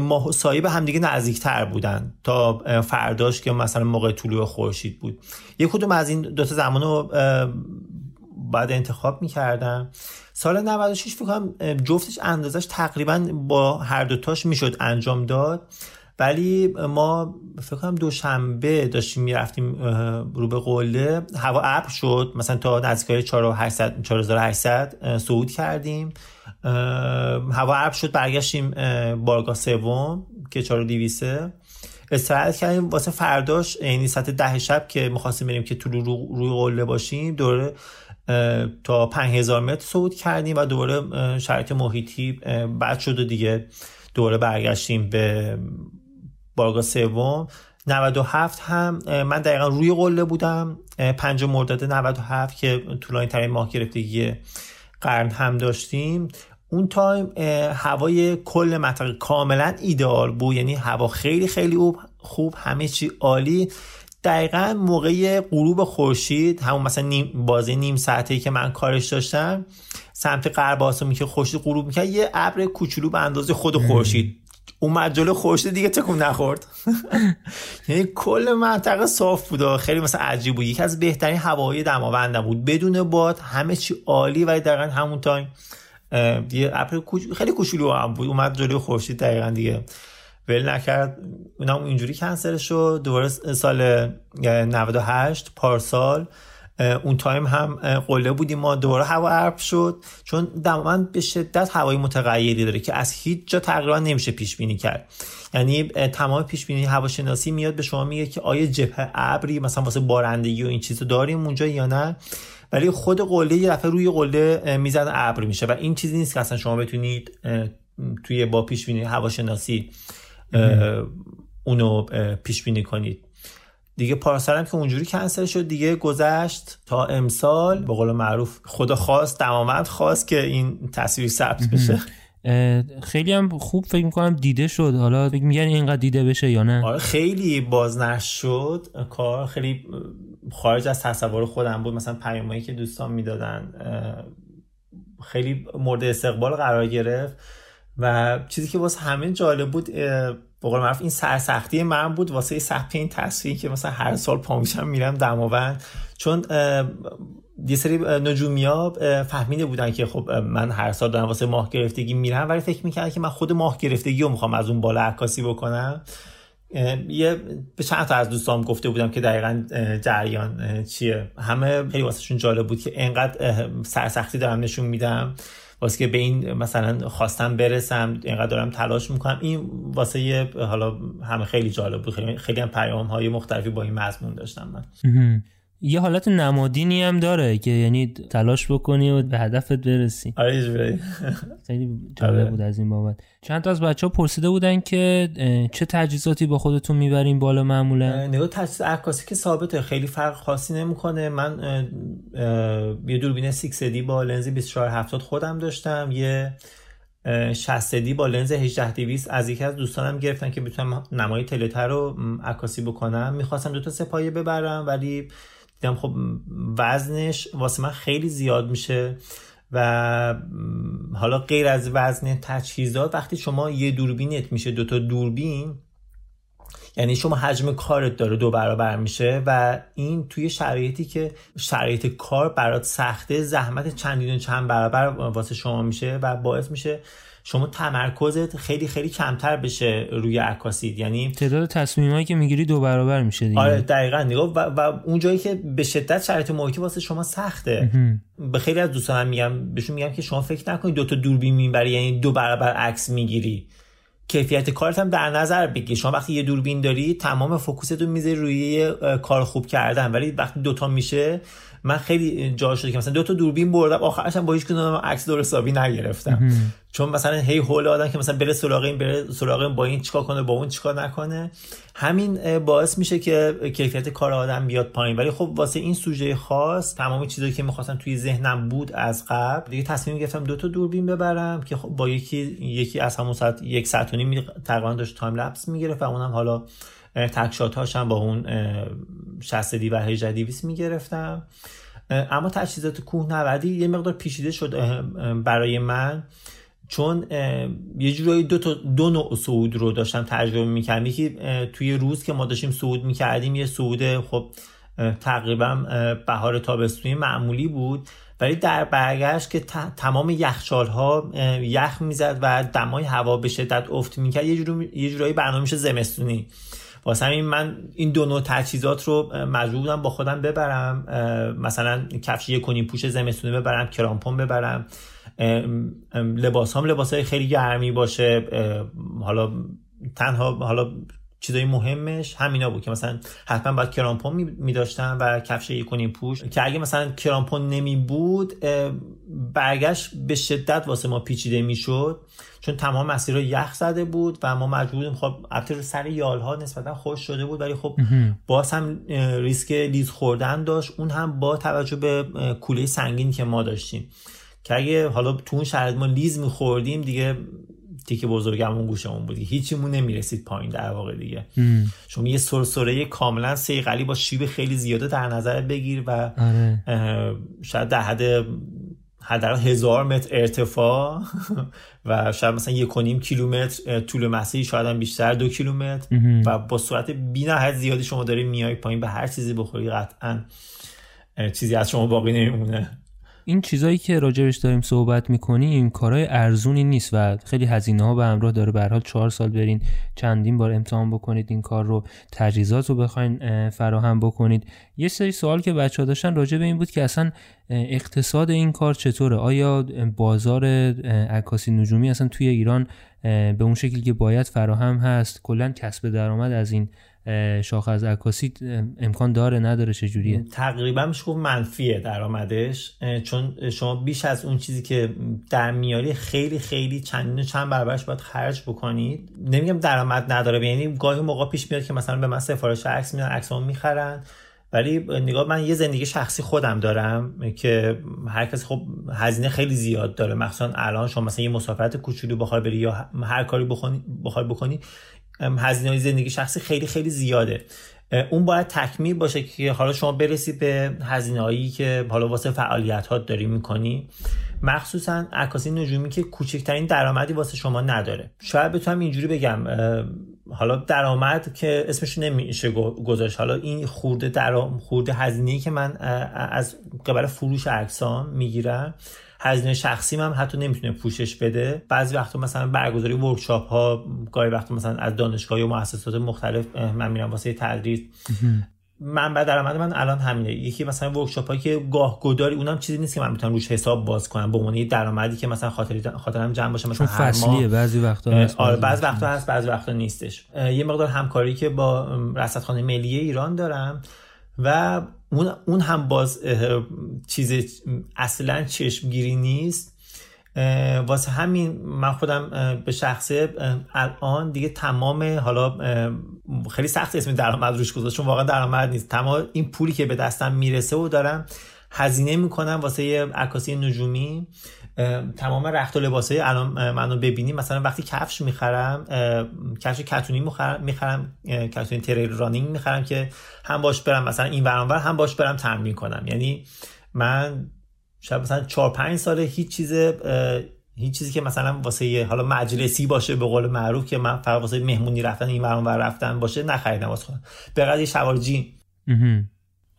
ماه و سایه به همدیگه نزدیکتر بودن تا فرداش که مثلا موقع طلوع خورشید بود. یک کدوم از این دوتا زمان رو بعد انتخاب می‌کردم. سال 96 فکر کنم جفتش اندازش تقریبا با هر دوتاش می‌شد انجام داد. ولی ما فکر کنم دوشنبه داشتیم می‌رفتیم رو به قله. هوا ابر شد. مثلا تا نزدیکای 4800 4800 صعود کردیم. هوا ابر شد. برگشتیم بارگاه سوم که 4200 استراحت کردیم. واسه فرداش یعنی ساعت ده شب که می‌خواستیم بریم که تو روی قله باشیم. دوره تا 5000 متر صعود کردیم و دوباره شرایط محیطی بد شد و دیگه دوباره برگشتیم به بارگاه سوم. 97 هم من دقیقا روی قله بودم. 5 مرداد 97 که طولانی ترین ماه گرفتگی قرن هم داشتیم. اون تایم هوای کل منطقه کاملا ایدئال بود. یعنی هوا خیلی خیلی خوب همه چی عالی. دقیقا موقع غروب خورشید همون مثلا نیم بازی نیم ساعته که من کارش داشتم سمت غرب آسمون که خورشید غروب می‌کرد یه ابر کوچولو به اندازه خود خورشید. اومد جلو خورشید دیگه تکون نخورد؟ یعنی کل منطقه صاف بود خیلی مثلا عجیب بود. یکی از بهترین هوایی دماوندم بود. بدون باد همه چی عالی و دقیقا همون تایم یه ابر خیلی کوچولو هم بود. اومد جلوی خورشید دقیقا دیگه. ول نکرد. اونم اینجوری کنسل شد. دوباره سال 98 پارسال اون تایم هم قله بودیم ما. دوباره هوا عرب شد. چون دماوند به شدت هوای متغیری داره که از هیچ جا تقریبا نمیشه پیش بینی کرد. یعنی تمام پیش بینی هواشناسی میاد به شما میگه که آیا جبهه ابری مثلا واسه بارندگی و این چیزو داریم اونجا یا نه؟ ولی خود قله یه دفعه روی قله میزن ابر میشه. و این چیزی نیست که اصلا شما بتونید توی با پیش بینی هواشناسی اونو پیش بینی کنید. دیگه پارسال هم که اونجوری کنسل شد دیگه گذشت تا امسال. به قول معروف خدا خواست دمامند خواست که این تصویر ثبت بشه. خیلی هم خوب فکر می‌کنم دیده شد. حالا فکر میگن اینقدر دیده بشه یا نه؟ آره خیلی بازنش شد. کار خیلی خارج از تصور خودم بود. مثلا پیامایی که دوستان می‌دادن خیلی مورد استقبال قرار گرفت. و چیزی که واسه همه جالب بود بقول معروف این سرسختی من بود واسه ثبت این تصویری که مثلا هر سال پا میشم میرم دماوند. چون یه سری نجومی ها فهمیده بودن که خب من هر سال دارم واسه ماه گرفتگی میرم ولی فکر می‌کردن که من خود ماه گرفتگی رو می‌خوام از اون بالا عکاسی بکنم. یه به چند تا از دوستام گفته بودم که دقیقا جریان چیه. همه خیلی واسه جالب بود که انقدر سرسختی دارم نشون میدم. واسه که به این مثلا خواستم برسم اینقدر دارم تلاش می‌کنم. این واسه حالا همه خیلی جالب بود. خیلی, خیلی هم پیام های مختلفی با این مضمون داشتم من. یه حالت نمادینی هم داره که یعنی تلاش بکنی و به هدفت برسی. آره خیلی جالب آره. بود از این بابت. چند تا از بچه ها پرسیده بودن که چه تجهیزاتی با خودتون می‌برین بالا معمولا؟ نگاه تجهیز عکاسی که ثابته خیلی فرق خاصی نمی‌کنه. من یه دوربین 6 دی با لنز 2470 خودم داشتم. یه 60 دی با لنز 18 از یکی از دوستانم گرفتن که بتونم نمای تلتر رو عکاسی بکنم. می‌خواستم دو تا سپایه ببرم ولی دیدم خب وزنش واسه من خیلی زیاد میشه و حالا غیر از وزن تجهیزات وقتی شما یه دوربینت میشه دوتا دوربین یعنی شما حجم کارت داره دو برابر میشه و این توی شرایطی که شرایط کار برات سخته زحمت چندین چند برابر واسه شما میشه و باعث میشه شما تمرکزت خیلی خیلی کمتر بشه روی عکاسید یعنی تعداد تصمیمایی که می‌گیری دو برابر میشه دیگه. آره دقیقا. نگاه و, و اون جایی که به شدت شرایط محیطی واسه شما سخته. به خیلی از دوستانم میگم بهشون میگم که شما فکر نکنید دو تا دوربین می‌بری یعنی دو برابر عکس می‌گیری. کیفیت کارت هم در نظر بگیر. شما وقتی یه دوربین داری تمام فوکوست رو می‌ذاری روی کار خوب کردن. ولی وقتی دوتا میشه من خیلی جا شده که مثلا دو تا دوربین بردم آخرش هم با هیچ کدوم عکس درست حسابی نگرفتم. چون مثلا هی هول آدم که مثلا بره سراغ این بره سراغ این با این چیکار کنه با اون چیکار نکنه. همین باعث میشه که کیفیت کار آدم بیاد پایین. ولی خب واسه این سوژه خاص تمام چیزایی که می‌خواستم توی ذهنم بود از قبل دیگه تصمیم گرفتم دو تا دوربین ببرم که خب با یکی یکی از همون ساعت یک ساعت و نیم تقریبا داشت تایم لپس می‌گرفت و اونم حالا تکشات هاشم با اون 60 دی و 18 200 می‌گرفتم. اما تجهیزات کوهنوردی یه مقدار پیچیده شد برای من. چون یه جورایی دو, تا دو نوع صعود رو داشتم تجربه می‌کردم. یکی توی روز که ما داشتیم صعود می‌کردیم یه صعود خب تقریبا بهار تابستونی معمولی بود. ولی در برگشت که تمام یخچال ها یخ می‌زد و دمای هوا به شدت افت می‌کرد یه, یه جورایی برنامه زمستونی. واسه همین من این دو نوع تجهیزات رو مجبور بودم با خودم ببرم. مثلا کفش یک کنیم پوش زمستونی ببرم کرامپون ببرم. لباس هم لباس های خیلی گرمی باشه حالا تنها حالا چیزای مهمش همینا بود که مثلا حتما باید کرامپون می داشتن و کفش یک پوش که اگه مثلا کرامپون نمی بود برگشت به شدت واسه ما پیچیده می‌شد چون تمام مسیر یخ زده بود و ما مجبور بودیم خب البته سر یالها نسبتا خوش شده بود ولی خب باز هم ریسک لیز خوردن داشت اون هم با توجه به کوله سنگین که ما داشتیم. که اگه حالا تو اون شرایط ما لیز میخوردیم دیگه تیک بزرگمون گوشمون بود. هیچیمون نمی‌رسید پایین در واقع دیگه. شما یه سرسره کاملا سیقلی با شیب خیلی زیاده در نظر بگیر و آره. شاید در حد حداقل هزار متر ارتفاع و شاید مثلا یک و نیم کیلومتر طول مسیری شاید هم بیشتر دو کیلومتر. و با صورت بی زیادی شما داری میای پایین به هر چیزی بخوری قطعا چیزی از شما باقی نمیمونه. این چیزایی که راجبش داریم صحبت می‌کنیم کارهای ارزونی نیست و خیلی هزینه ها به همراه داره. به حال چهار سال برین چندین بار امتحان بکنید این کار رو تجهیزات رو بخواین فراهم بکنید. یه سری سوال که بچه ها داشتن راجع به این بود که اصلا اقتصاد این کار چطوره؟ آیا بازار عکاسی نجومی اصلا توی ایران به اون شکلی که باید فراهم هست کلا کسب درآمد از این شاخه از عکاسی امکان داره نداره چجوریه؟ تقریبا میشه گفت منفیه درآمدش. چون شما بیش از اون چیزی که در میاری خیلی خیلی چندین چند برابرش باید خرج بکنید. نمیگم درآمد نداره یعنی گاهی موقع پیش میاد که مثلا به من سفارش عکس میدن عکسامو می‌خرن. ولی نگاه من یه زندگی شخصی خودم دارم که هر کسی خب هزینه خیلی زیاد داره. مخصوصا الان شما مثلا یه مسافرت کوچولو بخوای بری یا هر کاری بخوای بکنی هزینه های زندگی شخصی خیلی خیلی زیاده. اون باید تکمیل باشه که حالا شما برسی به هزینه هایی که حالا واسه فعالیت ها داری می‌کنی. مخصوصا عکاسی نجومی که کوچکترین درآمدی واسه شما نداره. شاید بتونم اینجوری بگم حالا درآمد که اسمش نمیشه گذاشت. حالا این خورده درام خورده هزینه‌ای که من از قبل فروش عکسام می‌گیرم هزینه شخصی هم حتی نمی‌تونه پوشش بده. بعضی وقتا مثلا برگزاری ورکشاپ ها گاهی وقتا مثلا از دانشگاه و مؤسسات مختلف من میرم واسه تدریس. منبع درآمد من الان همینه. یکی مثلا ورکشاپ هایی که گاه گداری اونم چیزی نیست که من می‌تونم روش حساب باز کنم. به عنوان درآمدی که مثلا خاطر خاطرم جمع باشه مثلا هر فصلیه بعضی وقتا هست آره بعضی وقتا هست بعضی وقتا نیستش. یه مقدار همکاری که با رصدخانه ملی ایران دارم و اون, هم باز چیز اصلا چشمگیری نیست. واسه همین من خودم به شخصه الان دیگه تمام حالا خیلی سخت اسم درآمد روش گذاشت چون واقعا درآمد نیست. تمام این پولی که به دستم می‌رسه و دارم هزینه می‌کنم واسه عکاسی نجومی. تمام رخت و لباسای الان منو ببینیم مثلا وقتی کفش می‌خرم کفش کتونی می‌خرم کتونی تریل رانینگ می‌خرم که هم باش برم مثلا این ورانور هم باش برم تمرین کنم. یعنی من شاید مثلا 4 5 ساله هیچ چیز هیچ چیزی که مثلا واسه حالا مجلسی باشه به قول معروف که من فقط واسه مهمونی رفتن این ورانور رفتن باشه نخریدم. واسه خودم. به یه شوار جین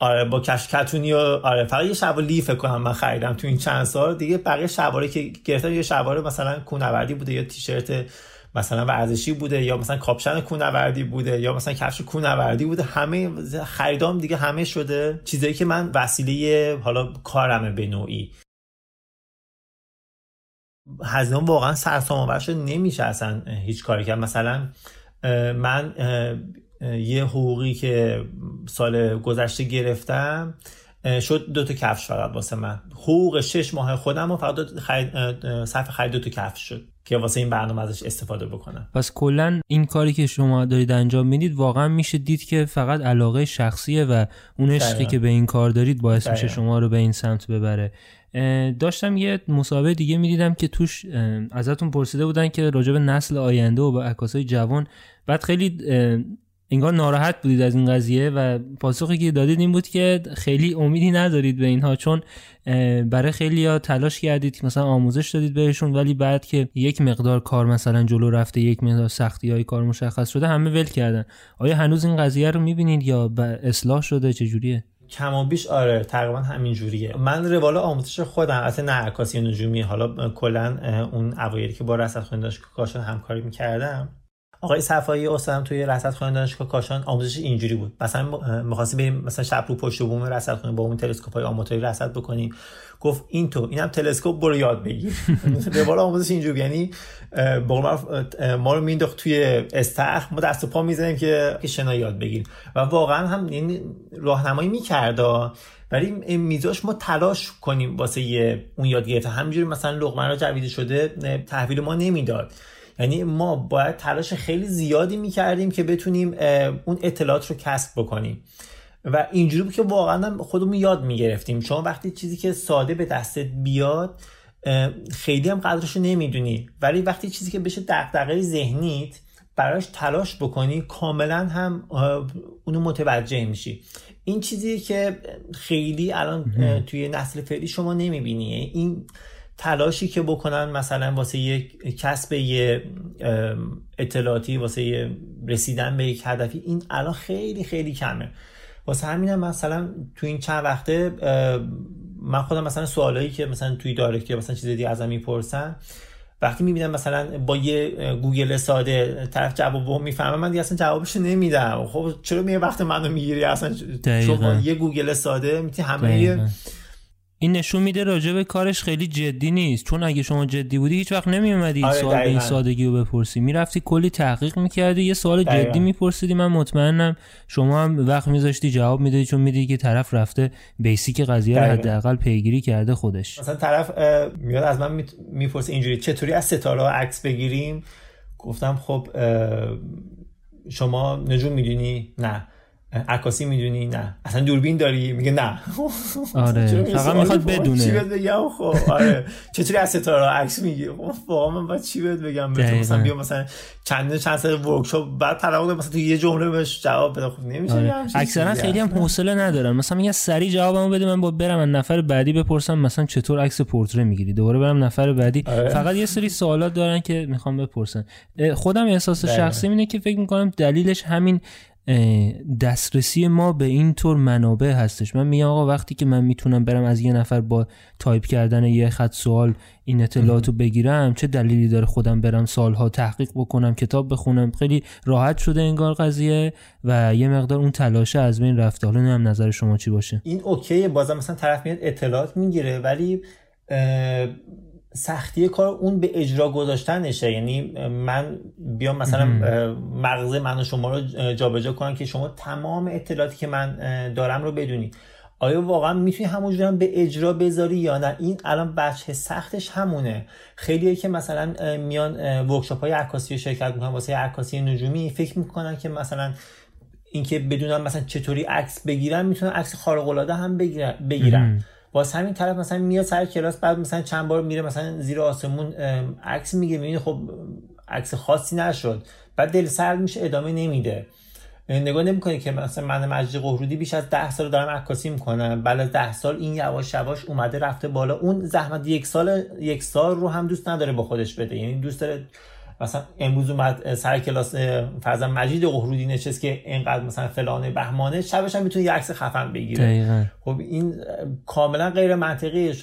آره با کش کتونی و آره فقط یه شلوار لی فکر کنم من خریدم تو این چند سال. دیگه بقیه شلواری که گرفتم یه شلوار مثلا کونوردی بوده یا تیشرت مثلا ورزشی بوده یا مثلا کاپشن کونوردی بوده یا مثلا کفش کونوردی بوده. همه خریدام دیگه همه شده. چیزایی که من وسیله حالا کارمه به نوعی. هزینه واقعا سرسام شده. نمیشه اصلا هیچ کاری کرد. مثلا من یه حقوقی که سال گذشته گرفتم شد دو تا کفش فقط واسه من. حقوق شش ماه خودم و فقط خرید صرف خرید دو تا کفش شد که واسه این برنامه ازش استفاده بکنم. پس کلا این کاری که شما دارید انجام می‌دید واقعا میشه دید که فقط علاقه شخصیه و اون عشقی که به این کار دارید باعث میشه شما رو به این سمت ببره. داشتم یه مسابقه دیگه می‌دیدم که توش ازتون پرسیده بودن که راجب نسل آینده و با عکاسای جوان بعد خیلی انگار ناراحت بودید از این قضیه و پاسخی که دادید این بود که خیلی امیدی ندارید به اینها چون برای خیلی ها تلاش کردید مثلا آموزش دادید بهشون ولی بعد که یک مقدار کار مثلا جلو رفته یک مقدار سختی های کار مشخص شده همه ول کردن. آیا هنوز این قضیه رو می‌بینید یا اصلاح شده؟ چجوریه؟ کم بیش آره تقریبا همین جوریه. من روال آموزش خودم اصلا نه عکاسی نجومی حالا کلا اون اوایلی که با رصد داشت کاشان همکاری می‌کردم آقای صفایی استادم توی رصدخانه دانشگاه کاشان آموزش اینجوری بود. مثلا می‌خواستی بریم مثلا شب رو پشت بوم رصدخانه با اون تلسکوپ های آماتوری رصد بکنیم. گفت این تو اینم تلسکوپ برو یاد بگیر. به بالا آموزش اینجوری یعنی ما رو مینداخت توی استخر ما دست و پا می‌زنیم که شنا یاد بگیریم. و واقعا هم یعنی راهنمایی می‌کرد. ولی میزاش ما تلاش کنیم واسه اون یاد گرفتن. همینجوری مثلا لقمه را جویده شده تحویل ما نمی‌داد. یعنی ما باید تلاش خیلی زیادی می‌کردیم که بتونیم اون اطلاعات رو کسب بکنیم. و اینجوری بود که واقعا خودمون یاد می‌گرفتیم. شما وقتی چیزی که ساده به دستت بیاد خیلی هم قدرش رو نمی‌دونی. ولی وقتی چیزی که بشه دقدقه ذهنیت براش تلاش بکنی کاملا هم اونو متوجه میشی. این چیزی که خیلی الان توی نسل فعلی شما نمی‌بینی. این تلاشی که بکنن مثلا واسه یک کسب یه اطلاعاتی واسه رسیدن به یک هدفی این الان خیلی خیلی کمه. واسه همینم مثلا تو این چند وقته من خودم مثلا سوالایی که مثلا توی direct مثلا چیز دیگه ازم می‌پرسن وقتی می‌بینم مثلا با یه گوگل ساده طرف جواب می‌فهمه من دیگه اصلا جوابش نمیدم. خب چرا میگه وقت منو می‌گیری؟ اصلا چون یه گوگل ساده می‌تونی همه این نشون میده راجع به کارش خیلی جدی نیست. چون اگه شما جدی بودی هیچ وقت نمیومدی آره سوال به این سادگی رو بپرسی. می‌رفتی کلی تحقیق می‌کردی یه سوال. جدی میپرسیدی. من مطمئنم شما هم وقت میذاشتی جواب می‌دادی چون میدی که طرف رفته بیسیک قضیه رو حداقل پیگیری کرده خودش. مثلا طرف میاد از من می‌پرسه اینجوری چطوری از ستاره عکس بگیریم؟ گفتم خب شما نجوم می‌دونی؟ نه. عکاسی می‌دونی؟ نه. اصلا دوربین داری؟ میگه نه. آره. فقط می‌خواد بدونه. چی بگم؟ خب آره. چطوری از ستاره عکس میگی؟ خب واقعا من باید چی بهت بگم؟ مثلا بیا مثلا چند چند سال workshop بعد طرف مثلا تو یه جمله بهش جواب بده. خب نمیشه آره. اکثرا خیلی هم حوصله ندارن مثلا میگن سریع جوابمو بده من با برم من نفر بعدی بپرسم مثلا چطور عکس پورتره می‌گیری. دوباره برم نفر بعدی. آره. فقط یه سری سوالات دارن که می‌خوام بپرسن. خودم احساس شخصی اینه که فکر می‌کنم دلیلش همین دسترسی ما به این طور منابع هستش. من میگم آقا وقتی که من می‌تونم برم از یه نفر با تایپ کردن یه خط سوال این اطلاعات رو بگیرم چه دلیلی داره خودم برم سالها تحقیق بکنم کتاب بخونم؟ خیلی راحت شده انگار قضیه و یه مقدار اون تلاشه از بین رفته. حالا هم نظر شما چی باشه. این اوکیه بازم مثلا طرف میاد اطلاعات می‌گیره ولی سختی کار اون به اجرا گذاشتنشه. یعنی من بیام مثلا مغز من و شما رو جابجا کنم که شما تمام اطلاعاتی که من دارم رو بدونید. آیا واقعا می‌تونی همونجوری هم به اجرا بذاری یا نه؟ این الان بچه سختش همونه. خیلیه که مثلا میان ورکشاپ های عکاسی شرکت می‌کنن واسه عکاسی نجومی فکر می‌کنن که مثلا اینکه بدونم مثلا چطوری عکس بگیرن می‌تونن عکس خارق العاده هم بگیرن باز همین طرف مثلا میاد سر کلاس بعد مثلا چند بار میره مثلا زیر آسمون عکس میگه می‌بینی خب عکس خاصی نشد. بعد دل سرد میشه ادامه نمیده. نگاه نمی‌کنه که مثلا من مجید قهرودی بیش از ده سال دارم عکاسی می‌کنم. بعد از ده سال این یواش یواش اومده رفته بالا. اون زحمت یک سال یک سال رو هم دوست نداره با خودش بده. یعنی دوست داره مثلا امروز اومد سر کلاس فرضاً مجید قهرودی نشست که اینقدر مثلا فلان بهمانه شبش هم می‌تونه یه عکس خفن بگیره دقیقا. خب این کاملا غیر منطقی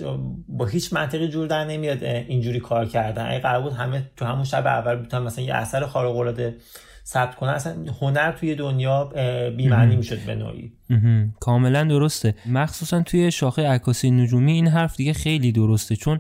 با هیچ منطقی جور در نمیاد اینجوری کار کردن. اگه قرار بود همه تو همون شب اول بتونن مثلا یه اثر خارق العاده ثبت کنن. اصلا هنر توی دنیا بی‌معنی می‌شد به نوعی. کاملا درسته. مخصوصا توی شاخه عکاسی نجومی این حرف دیگه خیلی درسته. چون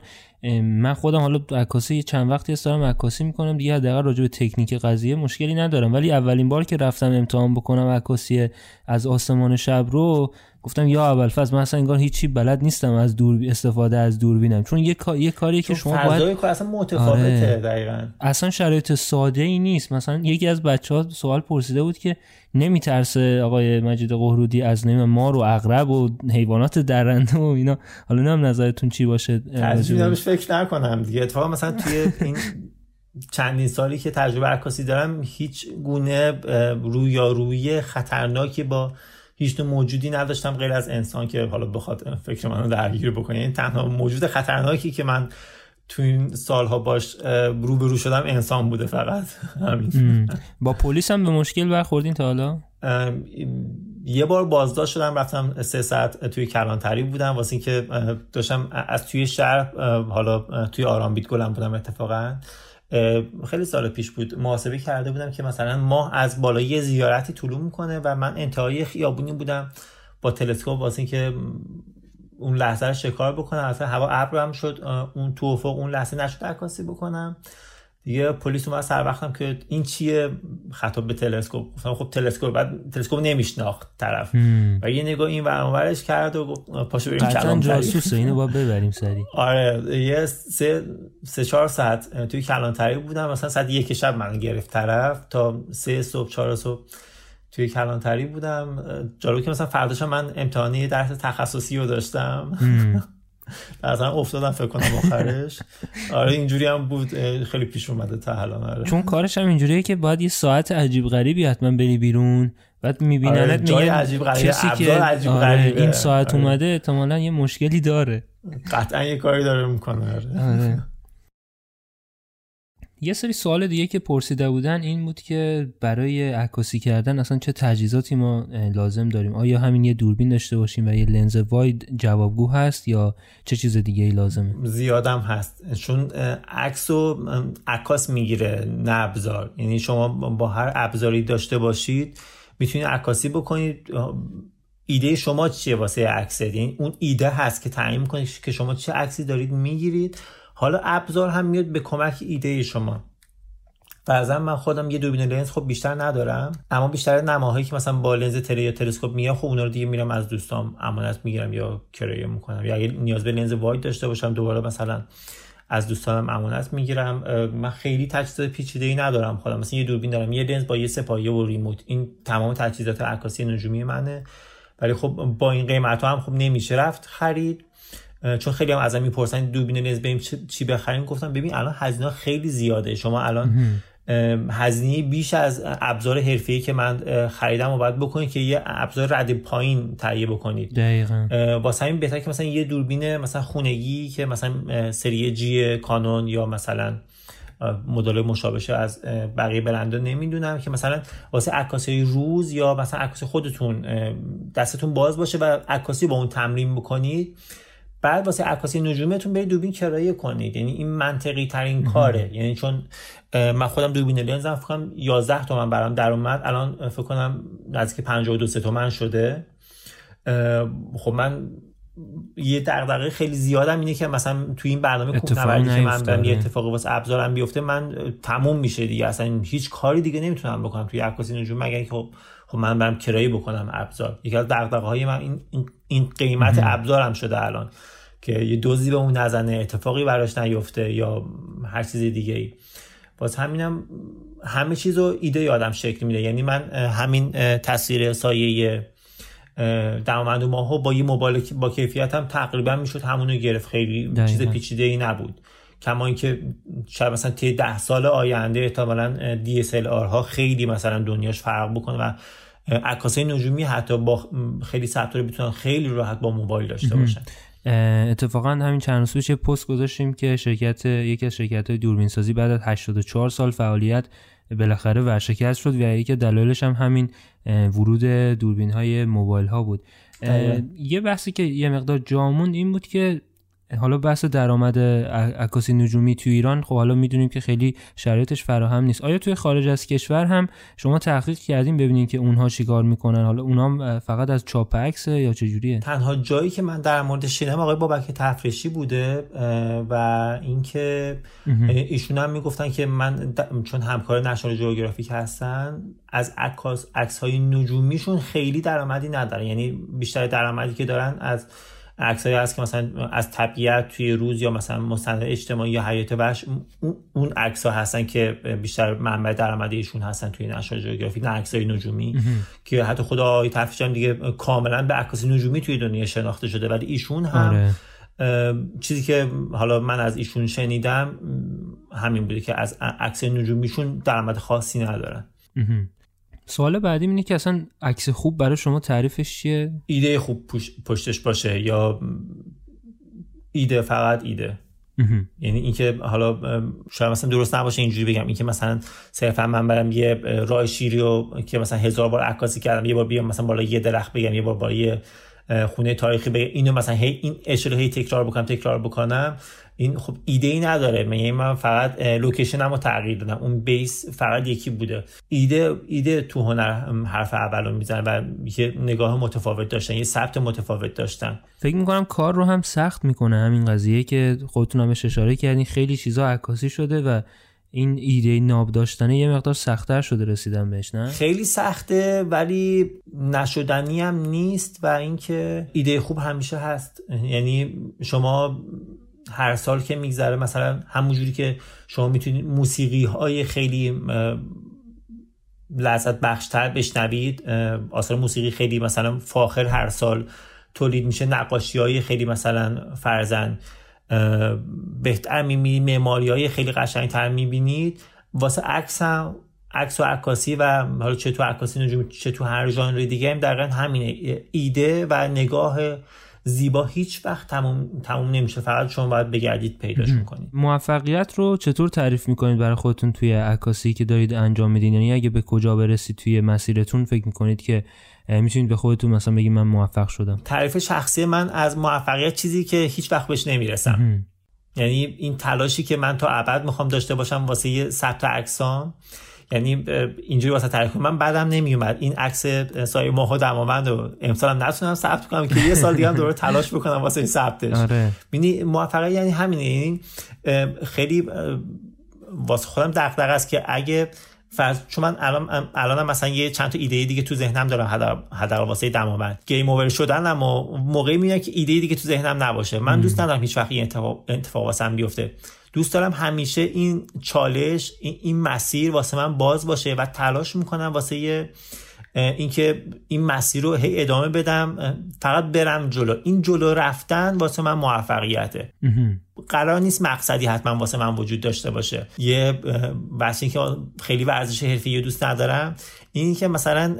من خودم حالا عکاسی چند وقتی است دارم عکاسی می‌کنم دیگه حداقل راجع به تکنیک قضیه مشکلی ندارم. ولی اولین بار که رفتم امتحان بکنم عکاسی از آسمان شب رو گفتم یا اول فاز من اصلا انگار هیچی بلد نیستم از دور استفاده از دوربینم. چون یه یه کاری که شما باید کار اصلا متفاوته آره. دقیقاً. اصلا شرایط ساده ای نیست. مثلا یکی از بچه ها سوال پرسیده بود که نمیترسه آقای مجید قهرودی از نیم مار و اغرب و حیوانات درنده و اینا. حالا نم نظرتون چی باشه ترجیح فکر نکنم دیگه. اتفاقا مثلا توی این چندین سالی که تجربه عکاسی دارم هیچ گونه رویارویی خطرناکی با هیچ موجودی نداشتم غیر از انسان که حالا بخواد فکر منو درگیر بکنه. این تنها موجود خطرناکی که من تو این سالها باش روبرو شدم انسان بوده فقط. همین. با پلیس هم به مشکل برخوردین تا حالا؟ یه بار بازداشت شدم رفتم سه ساعت توی کلانتری بودم. واسه اینکه داشتم از توی شهر حالا توی آرامبیت گلم بودم اتفاقا. خیلی سال پیش بود محاسبه کرده بودم که مثلا ماه از بالای زیارتی طلوع می‌کنه و من انتهای خیابونی بودم با تلسکوپ واسه اینکه اون لحظه رو شکار بکنم اصلا هوا ابر هم شد اون تو افق اون لحظه نشد عکاسی بکنم. دیگه پلیس اومد سر وقتم که این چیه؟ خطاب به تلسکوپ. گفتم خب تلسکوپ بعد تلسکوپ نمیشناخت طرف. و یه نگاه این ورانورش کرد و گفت پاشو بریم کلانتری جاسوسه اینو باید ببریم سری آره یه سه سه چهار ساعت توی کلانتری بودم. مثلا ساعت یک شب من گرفت طرف تا سه صبح چهار صبح توی کلانتری بودم. جالب که مثلا فرداش من امتحانی درس تخصصی رو داشتم. اصلا افتادم فکر کنم آخرش آره اینجوری هم بود خیلی پیش اومده تا الان آره. چون کارش هم اینجوریه که باید یه ساعت عجیب غریبی حتما بری بیرون بعد میبیننت آره جای عجیب غریبی کسی که عجیب آره این ساعت آره. اومده احتمالا یه مشکلی داره قطعا یه کاری داره می‌کنه آره. یه سری سوال دیگه که پرسیده بودن این بود که برای عکاسی کردن اصلا چه تجهیزاتی ما لازم داریم؟ آیا همین یه دوربین داشته باشیم و یه لنز واید جوابگو هست یا چه چیز دیگه ای لازمه؟ زیادم هست. چون عکس و عکاس می‌گیره نه ابزار. یعنی شما با هر ابزاری داشته باشید می‌تونید عکاسی بکنید. ایده شما چیه واسه عکس یعنی اون ایده هست که تعیین می‌کنه که شما چه عکسی دارید می‌گیرید. حالا ابزار هم میاد به کمک ایده شما. فرضاً من خودم یه دوربین لنز خب بیشتر ندارم اما بیشتر نماهایی که مثلا با لنز تله یا تلسکوپ میاد خب اونا رو دیگه میرم از دوستام امانت می‌گیرم یا کرایه می‌کنم. یا اگه نیاز به لنز واید داشته باشم دوباره مثلا از دوستانم امانت می‌گیرم. من خیلی تجهیزات پیچیده ای ندارم. خودم مثلا یه دوربین دارم یه لنز با یه سپایه و ریموت. این تمام تجهیزات عکاسی نجومی منه. ولی خب با این قیمت هم خب نمیشه رفت خرید. چون خیلی هم ازم می‌پرسن دوربین لنز بریم چی بخریم؟ گفتم ببین الان هزینه خیلی زیاده. شما الان هزینه بیش از ابزار حرفه‌ای که من خریدم و باید بکنید که یه ابزار رد پایین تهیه بکنید. دقیقاً. واسه همین بهتره که مثلا یه دوربین مثلا خونگی که مثلا سری جی کانون یا مثلا مدل مشابهش از بقیه برندا نمی‌دونم که مثلا واسه عکاسی روز یا مثلا عکاسی خودتون دستتون باز باشه و عکاسی با اون تمرین بکنید. بعد واسه عکاسی نجومیتون برید دوربین کرایه کنید. یعنی این منطقی ترین کاره. یعنی چون من خودم دوربین لنزم فکر کنم 11 تومن برام در اومد. الان فکر کنم نزدیک 52 تومن شده. خب من یه دغدغه خیلی زیادم اینه که مثلا توی این برنامه کوهنوردی که من دارم یه اتفاقی واسه ابزارم بیفته من تموم میشه دیگه. اصلا هیچ کاری دیگه نمی‌تونم بکنم توی عکاسی نجوم مگر اینکه خب خب من برم کرایه بکنم ابزار. یکی از دغدغه های من این, این قیمت ابزارم شده الان. که یه دوزی به اون نزنه اتفاقی براش نیفته یا هر چیز دیگه ای باز همینم همه چیز رو ایده یادم شکل میده. یعنی من همین تصویر سایه درآمد ماهو با یه موبایل با کیفیت هم تقریبا می‌شد همونو گرفت. خیلی چیز پیچیده ای نبود. کما اینکه شاید مثلا طی ده سال آینده احتمالا DSLR ها خیلی مثلا دنیاش فرق بکنه و عکاسای نجومی حتی با خیلی سطوری بتونن خیلی راحت با موبایل داشته باشن. اتفاقا همین چند روز پیش پست گذاشتیم که شرکت یکی از شرکت های دوربین سازی بعد از 84 سال فعالیت بالاخره ورشکست شد و یکی دلایلش هم همین ورود دوربین های موبایل ها بود یه بحثی که یه مقدار جامون این بود که حالا بحث درآمد عکاسی نجومی تو ایران خب حالا می‌دونیم که خیلی شرایطش فراهم نیست. آیا توی خارج از کشور هم شما تحقیق کردین ببینین که اونها چیکار می‌کنن؟ حالا اونها فقط از چاپ عکس یا چه جوریه تنها جایی که من در مورد شنیدم آقای بابک تفریشی بوده و اینکه ایشون هم می‌گفتن که من چون همکار نشنال جغرافیک هستن از عکاس عکس های نجومیشون خیلی درآمدی ندارن. یعنی بیشتر درآمدی که دارن از عکسایی هست که مثلا از طبیعت توی روز یا مثلا مستند اجتماعی یا حیات وحش اون عکس ها هستن که بیشتر منبع درآمدی ایشون هستن توی نشر جغرافیک نه عکسای نجومی که حتی خدا آقای هم دیگه کاملا به عکاسی نجومی توی دنیا شناخته شده ولی ایشون هم آره. چیزی که حالا من از ایشون شنیدم همین بوده که از عکس نجومیشون درآمد خاصی ندارن. سوال بعدی اینه که اصلا عکس خوب برای شما تعریفش چیه؟ ایده خوب پشتش باشه یا ایده فقط ایده. یعنی اینکه حالا شاید مثلا درست نباشه اینجوری بگم. اینکه مثلا صرفا من برم یه راه شیری رو که مثلا هزار بار عکاسی کردم یه بار بیام مثلا بالا یه درخت بگم یه بار با یه خونه تاریخی به اینو مثلا هی این اشاره هی تکرار بکنم تکرار بکنم. این خب ایده ای نداره. من یعنی من فقط لوکیشنم رو تغییر دادم. اون بیس فقط یکی بوده. ایده ایده تو هنر حرف اولو میزن و یه نگاه متفاوت داشتن یه ثبت متفاوت داشتن. فکر می‌کنم کار رو هم سخت می‌کنه. همین قضیه که خودتون هم اشاره کردین. خیلی چیزا عکاسی شده و این ایده ناب داشتنه یه مقدار سختتر شده رسیدن بهش نه؟ خیلی سخته ولی نشدنی هم نیست و اینکه ایده خوب همیشه هست. یعنی شما هر سال که میگذره مثلا همونجوری که شما می‌تونید موسیقی های خیلی لذت بخشتر بشنوید آثار موسیقی خیلی مثلا فاخر هر سال تولید میشه نقاشی های خیلی مثلا فرزن بهتر می‌بینید معماری های خیلی قشنگتر می‌بینید. واسه عکس هم عکس و عکاسی و حالا چه تو عکاسی نجومی چه تو هر ژانر دیگه هم دقیقا همینه. ایده و نگاه زیبا هیچ وقت تموم, تموم نمیشه. فقط شما باید بگردید پیداش می‌کنید. موفقیت رو چطور تعریف می‌کنید برای خودتون توی عکاسی که دارید انجام میدین؟ یعنی اگه به کجا برسید توی مسیرتون فکر می‌کنید که می‌تونید به خودتون مثلا بگید من موفق شدم. تعریف شخصی من از موفقیت چیزی که هیچ وقت بهش نمی‌رسم. یعنی این تلاشی که من تا ابد می‌خوام داشته باشم واسه ثبت عکسام یعنی اینجوری واسه تعریف من بعدم نمیومد. این عکس سایه ماه دماوند رو امسال هم نتونم ثبت کنم که یه سال دیگه هم دوباره تلاش بکنم واسه این ثبتش. آره. یعنی موفقیت یعنی همینه. یعنی خیلی واسه خودم دغدغه است که اگه فرض چون من الان الان مثلا یه چند تا ایده دیگه تو ذهنم دارم حداقل واسه دماوند گیم اوور شدن اما موقعی میاد که ایده دیگه تو ذهنم نباشه. من دوست ندارم هیچ وقت این اتفاق اتفاق واسم بیفته. دوست دارم همیشه این چالش این, مسیر واسه من باز باشه و تلاش می‌کنم واسه اینکه این مسیر رو هی ادامه بدم فقط برم جلو. این جلو رفتن واسه من موفقیته. قرار نیست مقصدی حتما واسه من وجود داشته باشه. یه واسه که خیلی ورزش حرفی دوست ندارم. این که مثلا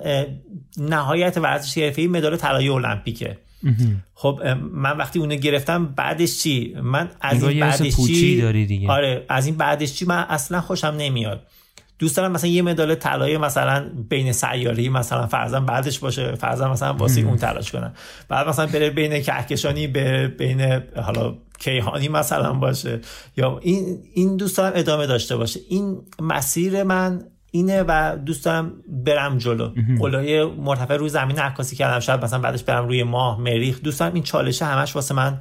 نهایت ورزش حرفی مدال طلای المپیکه. خب من وقتی اونو گرفتم بعدش چی؟ من از این بعدش چی؟ داری دیگه. آره از این بعدش چی؟ من اصلا خوشم نمیاد. دوست دارم مثلا یه مدال طلای مثلا بین سیاری مثلا فرضاً بعدش باشه فرضاً مثلا واسه اون تلاش کنم بعد مثلا بره بین کهکشانی به بین حالا کیهانی مثلا باشه. یا این این دوست دارم ادامه داشته باشه. این مسیر من اینه و دوست دارم برم جلو. قلای مرتفع روی زمین عکاسی کردم. شاید مثلا بعدش برم روی ماه مریخ. دوست دارم این چالشه همش واسه من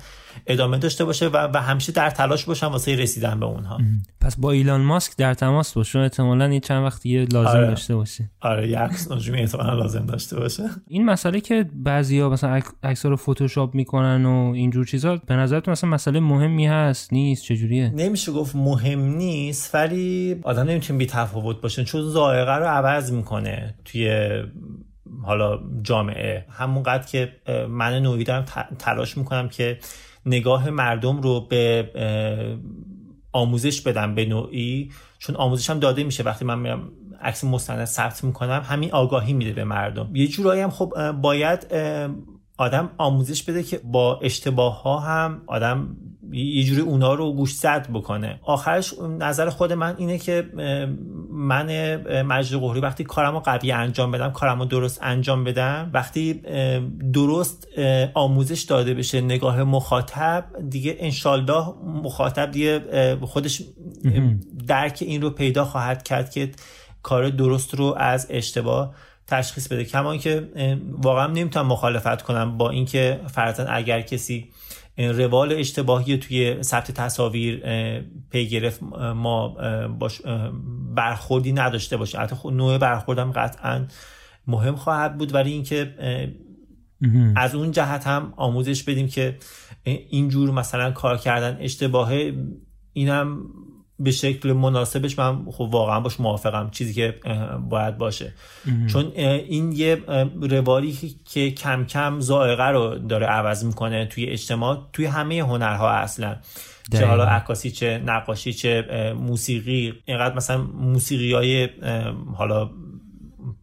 ادامه داشته باشه و, و همیشه در تلاش باشم واسه رسیدن به اونها. پس با ایلان ماسک در تماس باشه احتمالا این چند وقت یه لازم آره. داشته باشه آره یه عکس نجومی احتمالا لازم داشته باشه. این مسئله که بعضیا مثلا عکس رو فتوشاپ می‌کنن و اینجور چیزا به نظرتون مثلا مسئله مهمی هست؟ نیست؟ چجوریه؟ نمیشه گفت مهم نیست ولی آدم نمی‌تونه بی تفاوت باشه چون ذائقه رو عوض می‌کنه توی حالا جامعه. همونقدر که من نوعی دارم تلاش می‌کنم که نگاه مردم رو به آموزش بدم به نوعی. چون آموزش هم داده میشه. وقتی من میرم عکس مستند ثبت می‌کنم همین آگاهی میده به مردم. یه جورایی هم خب باید آدم آموزش بده که با اشتباه ها هم آدم یه جوری اونا رو گوش زد بکنه. آخرش نظر خود من اینه که من مجد قهری وقتی کارمو قوی انجام بدم کارمو درست انجام بدم وقتی درست آموزش داده بشه نگاه مخاطب دیگه انشالله مخاطب دیگه خودش درک این رو پیدا خواهد کرد که کار درست رو از اشتباه تشخیص بده. کما که واقعا نمی‌تونم مخالفت کنم با اینکه فرضاً اگر کسی روال اشتباهی توی ثبت تصاویر پی گرفت ما باش برخوردی نداشته باشه. حتی نوع برخوردم قطعا مهم خواهد بود ولی اینکه از اون جهت هم آموزش بدیم که اینجور مثلا کار کردن اشتباهه. اینم به شکل مناسبش من خب واقعا باش موافقم چیزی که باید باشه. چون این یه روالی که کم کم زائقه رو داره عوض می‌کنه توی اجتماع توی همه هنرها اصلا. چه حالا عکاسی چه نقاشی چه موسیقی. اینقدر مثلا موسیقی های حالا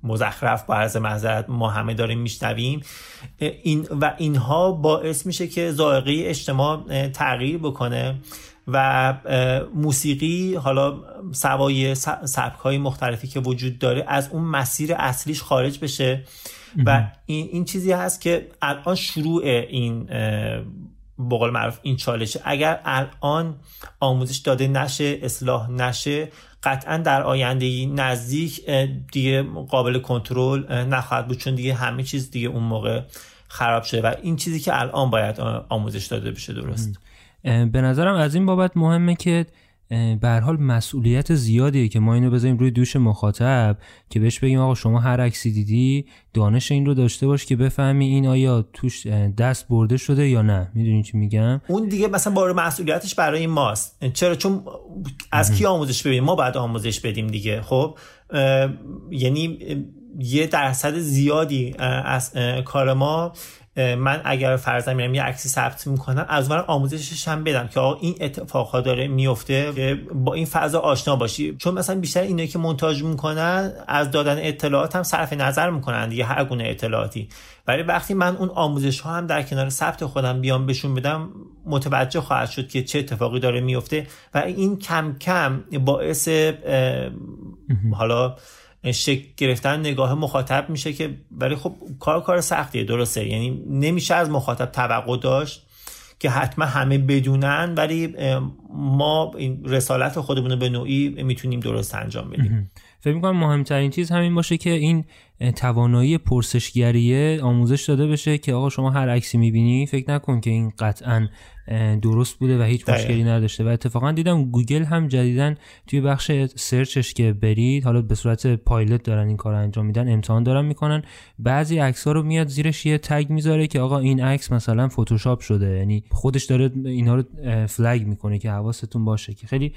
مزخرف با عرض معذرت ما همه داریم میشنویم. این و اینها باعث میشه که زائقه اجتماع تغییر بکنه. و موسیقی حالا سوای سبک های مختلفی که وجود داره از اون مسیر اصلیش خارج بشه. و این, این چیزی هست که الان شروع این بقول معروف این چالشه. اگر الان آموزش داده نشه اصلاح نشه قطعا در آینده نزدیک دیگه قابل کنترل نخواهد بود چون دیگه همه چیز دیگه اون موقع خراب شده. و این چیزی که الان باید آموزش داده بشه درست. به نظرم از این بابت مهمه که به حال مسئولیت زیادیه که ما اینو بذاریم روی دوش مخاطب که بهش بگیم آقا شما هر عکسی دیدی دانش این رو داشته باش که بفهمی این آیا توش دست برده شده یا نه. می‌دونی چی میگم؟ اون دیگه مثلا بار مسئولیتش برای ماست. چرا؟ چون از کی آموزش ببینیم ما باید آموزش بدیم دیگه. خب؟ یعنی یه درصد زیادی از کار ما من اگر فرضاً میرم یه عکسی ثبت می‌کنم از من آموزشش هم بدم که آقا این اتفاقها داره میفته با این فضا آشنا باشی. چون مثلا بیشتر اینایی که مونتاژ می‌کنن از دادن اطلاعات هم صرف نظر می‌کنن دیگه هر گونه اطلاعاتی. ولی وقتی من اون آموزش ها هم در کنار ثبت خودم بیام بهشون بدم متوجه خواهد شد که چه اتفاقی داره میفته و این کم کم باعث حالا شکل گرفتن نگاه مخاطب میشه که ولی خب کار کار سختیه درسته. یعنی نمیشه از مخاطب توقع داشت که حتما همه بدونن ولی ما این رسالت خودمون رو به نوعی می‌تونیم درست انجام بدیم. فکر می‌کنم مهمترین چیز همین باشه که این توانایی پرسشگریه آموزش داده بشه که آقا شما هر عکسی می‌بینی فکر نکن که این قطعا درست بوده و هیچ مشکلی نداشته. و اتفاقا دیدم گوگل هم جدیدن توی بخش سرچش که برید حالا به صورت پایلت دارن این کار انجام میدن امتحان دارن می‌کنن. بعضی عکس ها رو میاد زیرش یه تگ می‌ذاره که آقا این عکس مثلا فتوشاپ شده. یعنی خودش داره اینا رو فلگ می‌کنه که حواستون باشه که خیلی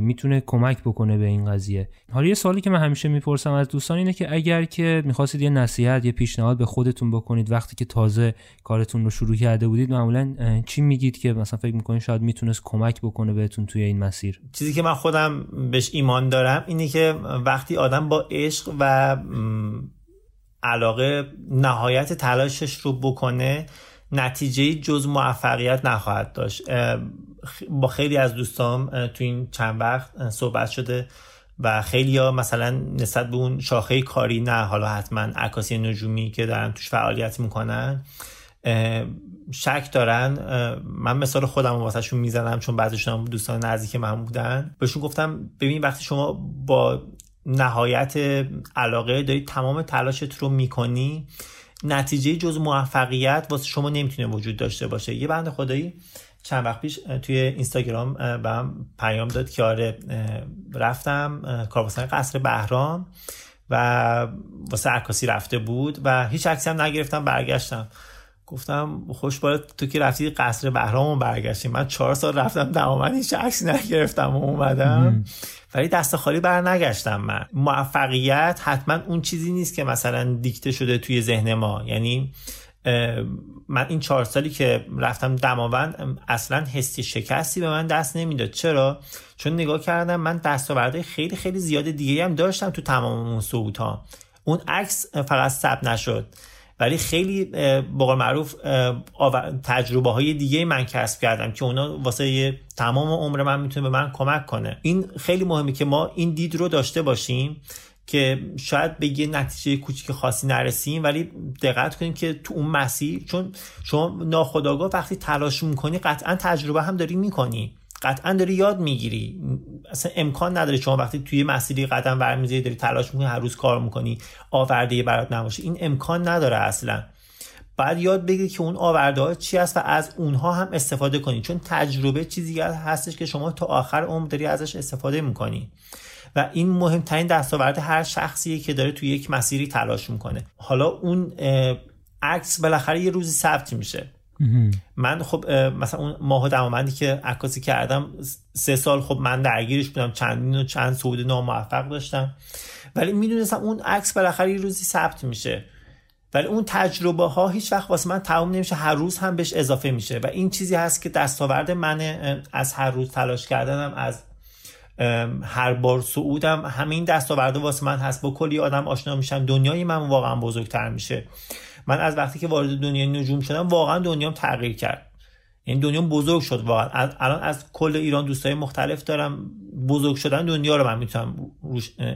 می‌تونه کمک بکنه به این قضیه. حالا یه سوالی که من همیشه می‌پرسم از دوستان اینه که اگر که می‌خواستید یه نصیحت یه پیشنهاد به خودتون بکنید وقتی که تازه کارتون رو شروع کرده بودید معمولا چی میگید؟ که مثلا فکر می‌کنید شاید می‌تونست کمک بکنه بهتون توی این مسیر؟ چیزی که من خودم بهش ایمان دارم اینه که وقتی آدم با عشق و علاقه نهایت تلاشش رو بکنه نتیجه جز موفقیت نخواهد داشت. با خیلی از دوستام تو این چند وقت صحبت شده و خیلی ها مثلا نسبت به اون شاخه کاری نه حالا حتما عکاسی نجومی که دارن توش فعالیت می‌کنن شک دارن من مثال خودم واسهشون می‌زنم چون بعضیشون دوستان نزدیک من بودن. بهشون گفتم ببین وقتی شما با نهایت علاقه داری تمام تلاشت رو می‌کنی نتیجه جز موفقیت واسه شما نمی‌تونه وجود داشته باشه. یه بند خدایی چند وقت پیش توی اینستاگرام به هم پیام داد که آره رفتم کاربستان قصر بهرام و واسه عکاسی رفته بود و هیچ عکسی هم نگرفتم برگشتم. گفتم خوش تو که رفتی قصر بهرام برگشتی. من چهار سال رفتم تماما هیچ عکسی نگرفتم و اومدم. ولی دست خالی بر نگشتم من. موفقیت حتما اون چیزی نیست که مثلا دیکته شده توی ذهن ما. یعنی من این چهار سالی که رفتم دماوند اصلا حسی شکستی به من دست نمی‌داد. چرا؟ چون نگاه کردم من دستاوردهای خیلی خیلی زیاد دیگه هم داشتم تو تمام اون ها اون عکس فقط ثبت نشد. ولی خیلی بقول معروف تجربه های دیگه من کسب کردم که اونا واسه تمام عمر من می‌تونه به من کمک کنه. این خیلی مهمه که ما این دید رو داشته باشیم که شاید به یه نتیجه کوچیک خاصی نرسیم ولی دقت کنیم که تو اون مسیر چون شما ناخداگاه وقتی تلاش می‌کنی قطعا تجربه هم داری می‌کنی. قطعا داری یاد می‌گیری. اصلا امکان نداره شما وقتی توی مسیری قدم برمیزی داری تلاش می‌کنی هر روز کار می‌کنی آورده برات نباشه. این امکان نداره اصلا. بعد یاد بگیری که اون آورده ها چی است و از اونها هم استفاده کنی. چون تجربه چیزی هستش که شما تا آخر عمر داری ازش استفاده می‌کنی. و این مهمترین دستاورد هر شخصیه که داره توی یک مسیری تلاش می‌کنه. حالا اون عکس بالاخره یه روزی ثبت میشه. من خب مثلا اون ماه دمامندی که عکاسی کردم سه سال خب من درگیرش بودم چندین و چند سعود ناموفق داشتم. ولی می‌دونستم اون عکس بالاخره یه روزی ثبت میشه. ولی اون تجربه ها هیچ وقت واسه من تموم نمیشه هر روز هم بهش اضافه میشه. و این چیزی هست که دستاورد من از هر روز تلاش کردنم از هر بار صعودم همین دستاورده واسه من هست. با کلی آدم آشنا میشم دنیای من واقعا بزرگتر میشه. من از وقتی که وارد دنیای نجوم شدم واقعا دنیام تغییر کرد. این دنیا بزرگ شد واقعا. الان از کل ایران دوستای مختلف دارم. بزرگ شدن دنیا رو من می‌تونم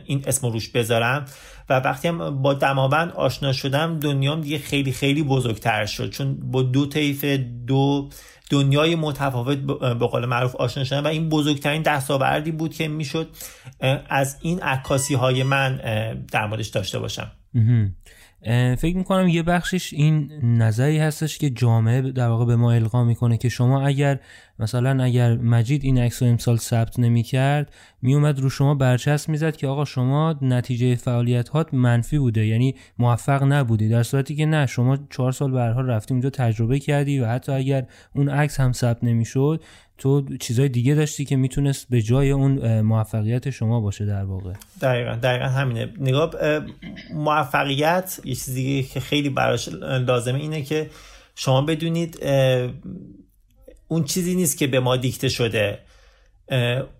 این اسم روش بذارم. و وقتی هم با دماوند آشنا شدم دنیام دیگه خیلی خیلی بزرگتر شد. چون با دو طیف دو دنیای متفاوت به قول معروف آشنا شدن و این بزرگترین دستاوردی بود که می‌شد از این عکاسی های من در موردش داشته باشم. فکر می‌کنم یه بخشش این نظری هستش که جامعه در واقع به ما القا می‌کنه که شما اگر مثلا اگر مجید این عکس رو امسال ثبت نمی‌کرد میومد رو شما برچسب می‌زد که آقا شما نتیجه فعالیت هات منفی بوده یعنی موفق نبودی. در صورتی که نه شما چهار سال به حال رفتی اونجا تجربه کردی و حتی اگر اون عکس هم ثبت نمی‌شد تو چیزای دیگه داشتی که می‌تونست به جای اون موفقیت شما باشه در واقع. دقیقا دقیقا همینه. نگاه موفقیت یه چیزی که خیلی براش لازمه اینه که شما بدونید اون چیزی نیست که به ما دیکته شده.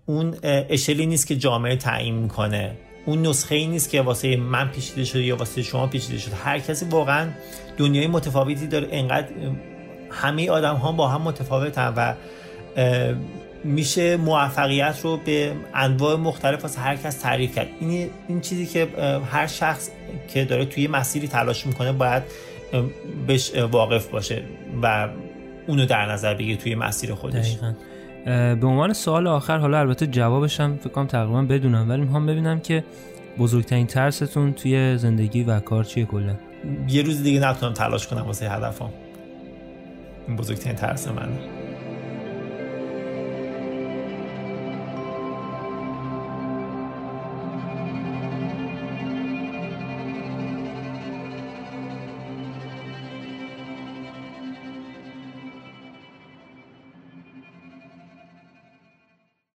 اون اشلی نیست که جامعه تعیین می‌کنه. اون نسخه ای نیست که واسه من پیچیده شده یا واسه شما پیچیده شده. هر کسی واقعا دنیای متفاوتی داره. انقدر همه آدم ها با هم متفاوتن و میشه موفقیت رو به انواع مختلف واسه هر کس تعریف کرد. این این چیزی که هر شخص که داره توی مسیری تلاش می‌کنه باید بهش واقف باشه و اونو در نظر بگیر توی مسیر خودش. دقیقا. به عنوان سوال آخر حالا البته جوابش هم فکر کنم تقریبا بدونم ولی می‌خوام ببینم که بزرگترین ترستون توی زندگی و کار چیه کلا؟ یه روز دیگه نتونم تلاش کنم واسه هدفم. این بزرگترین ترس منه.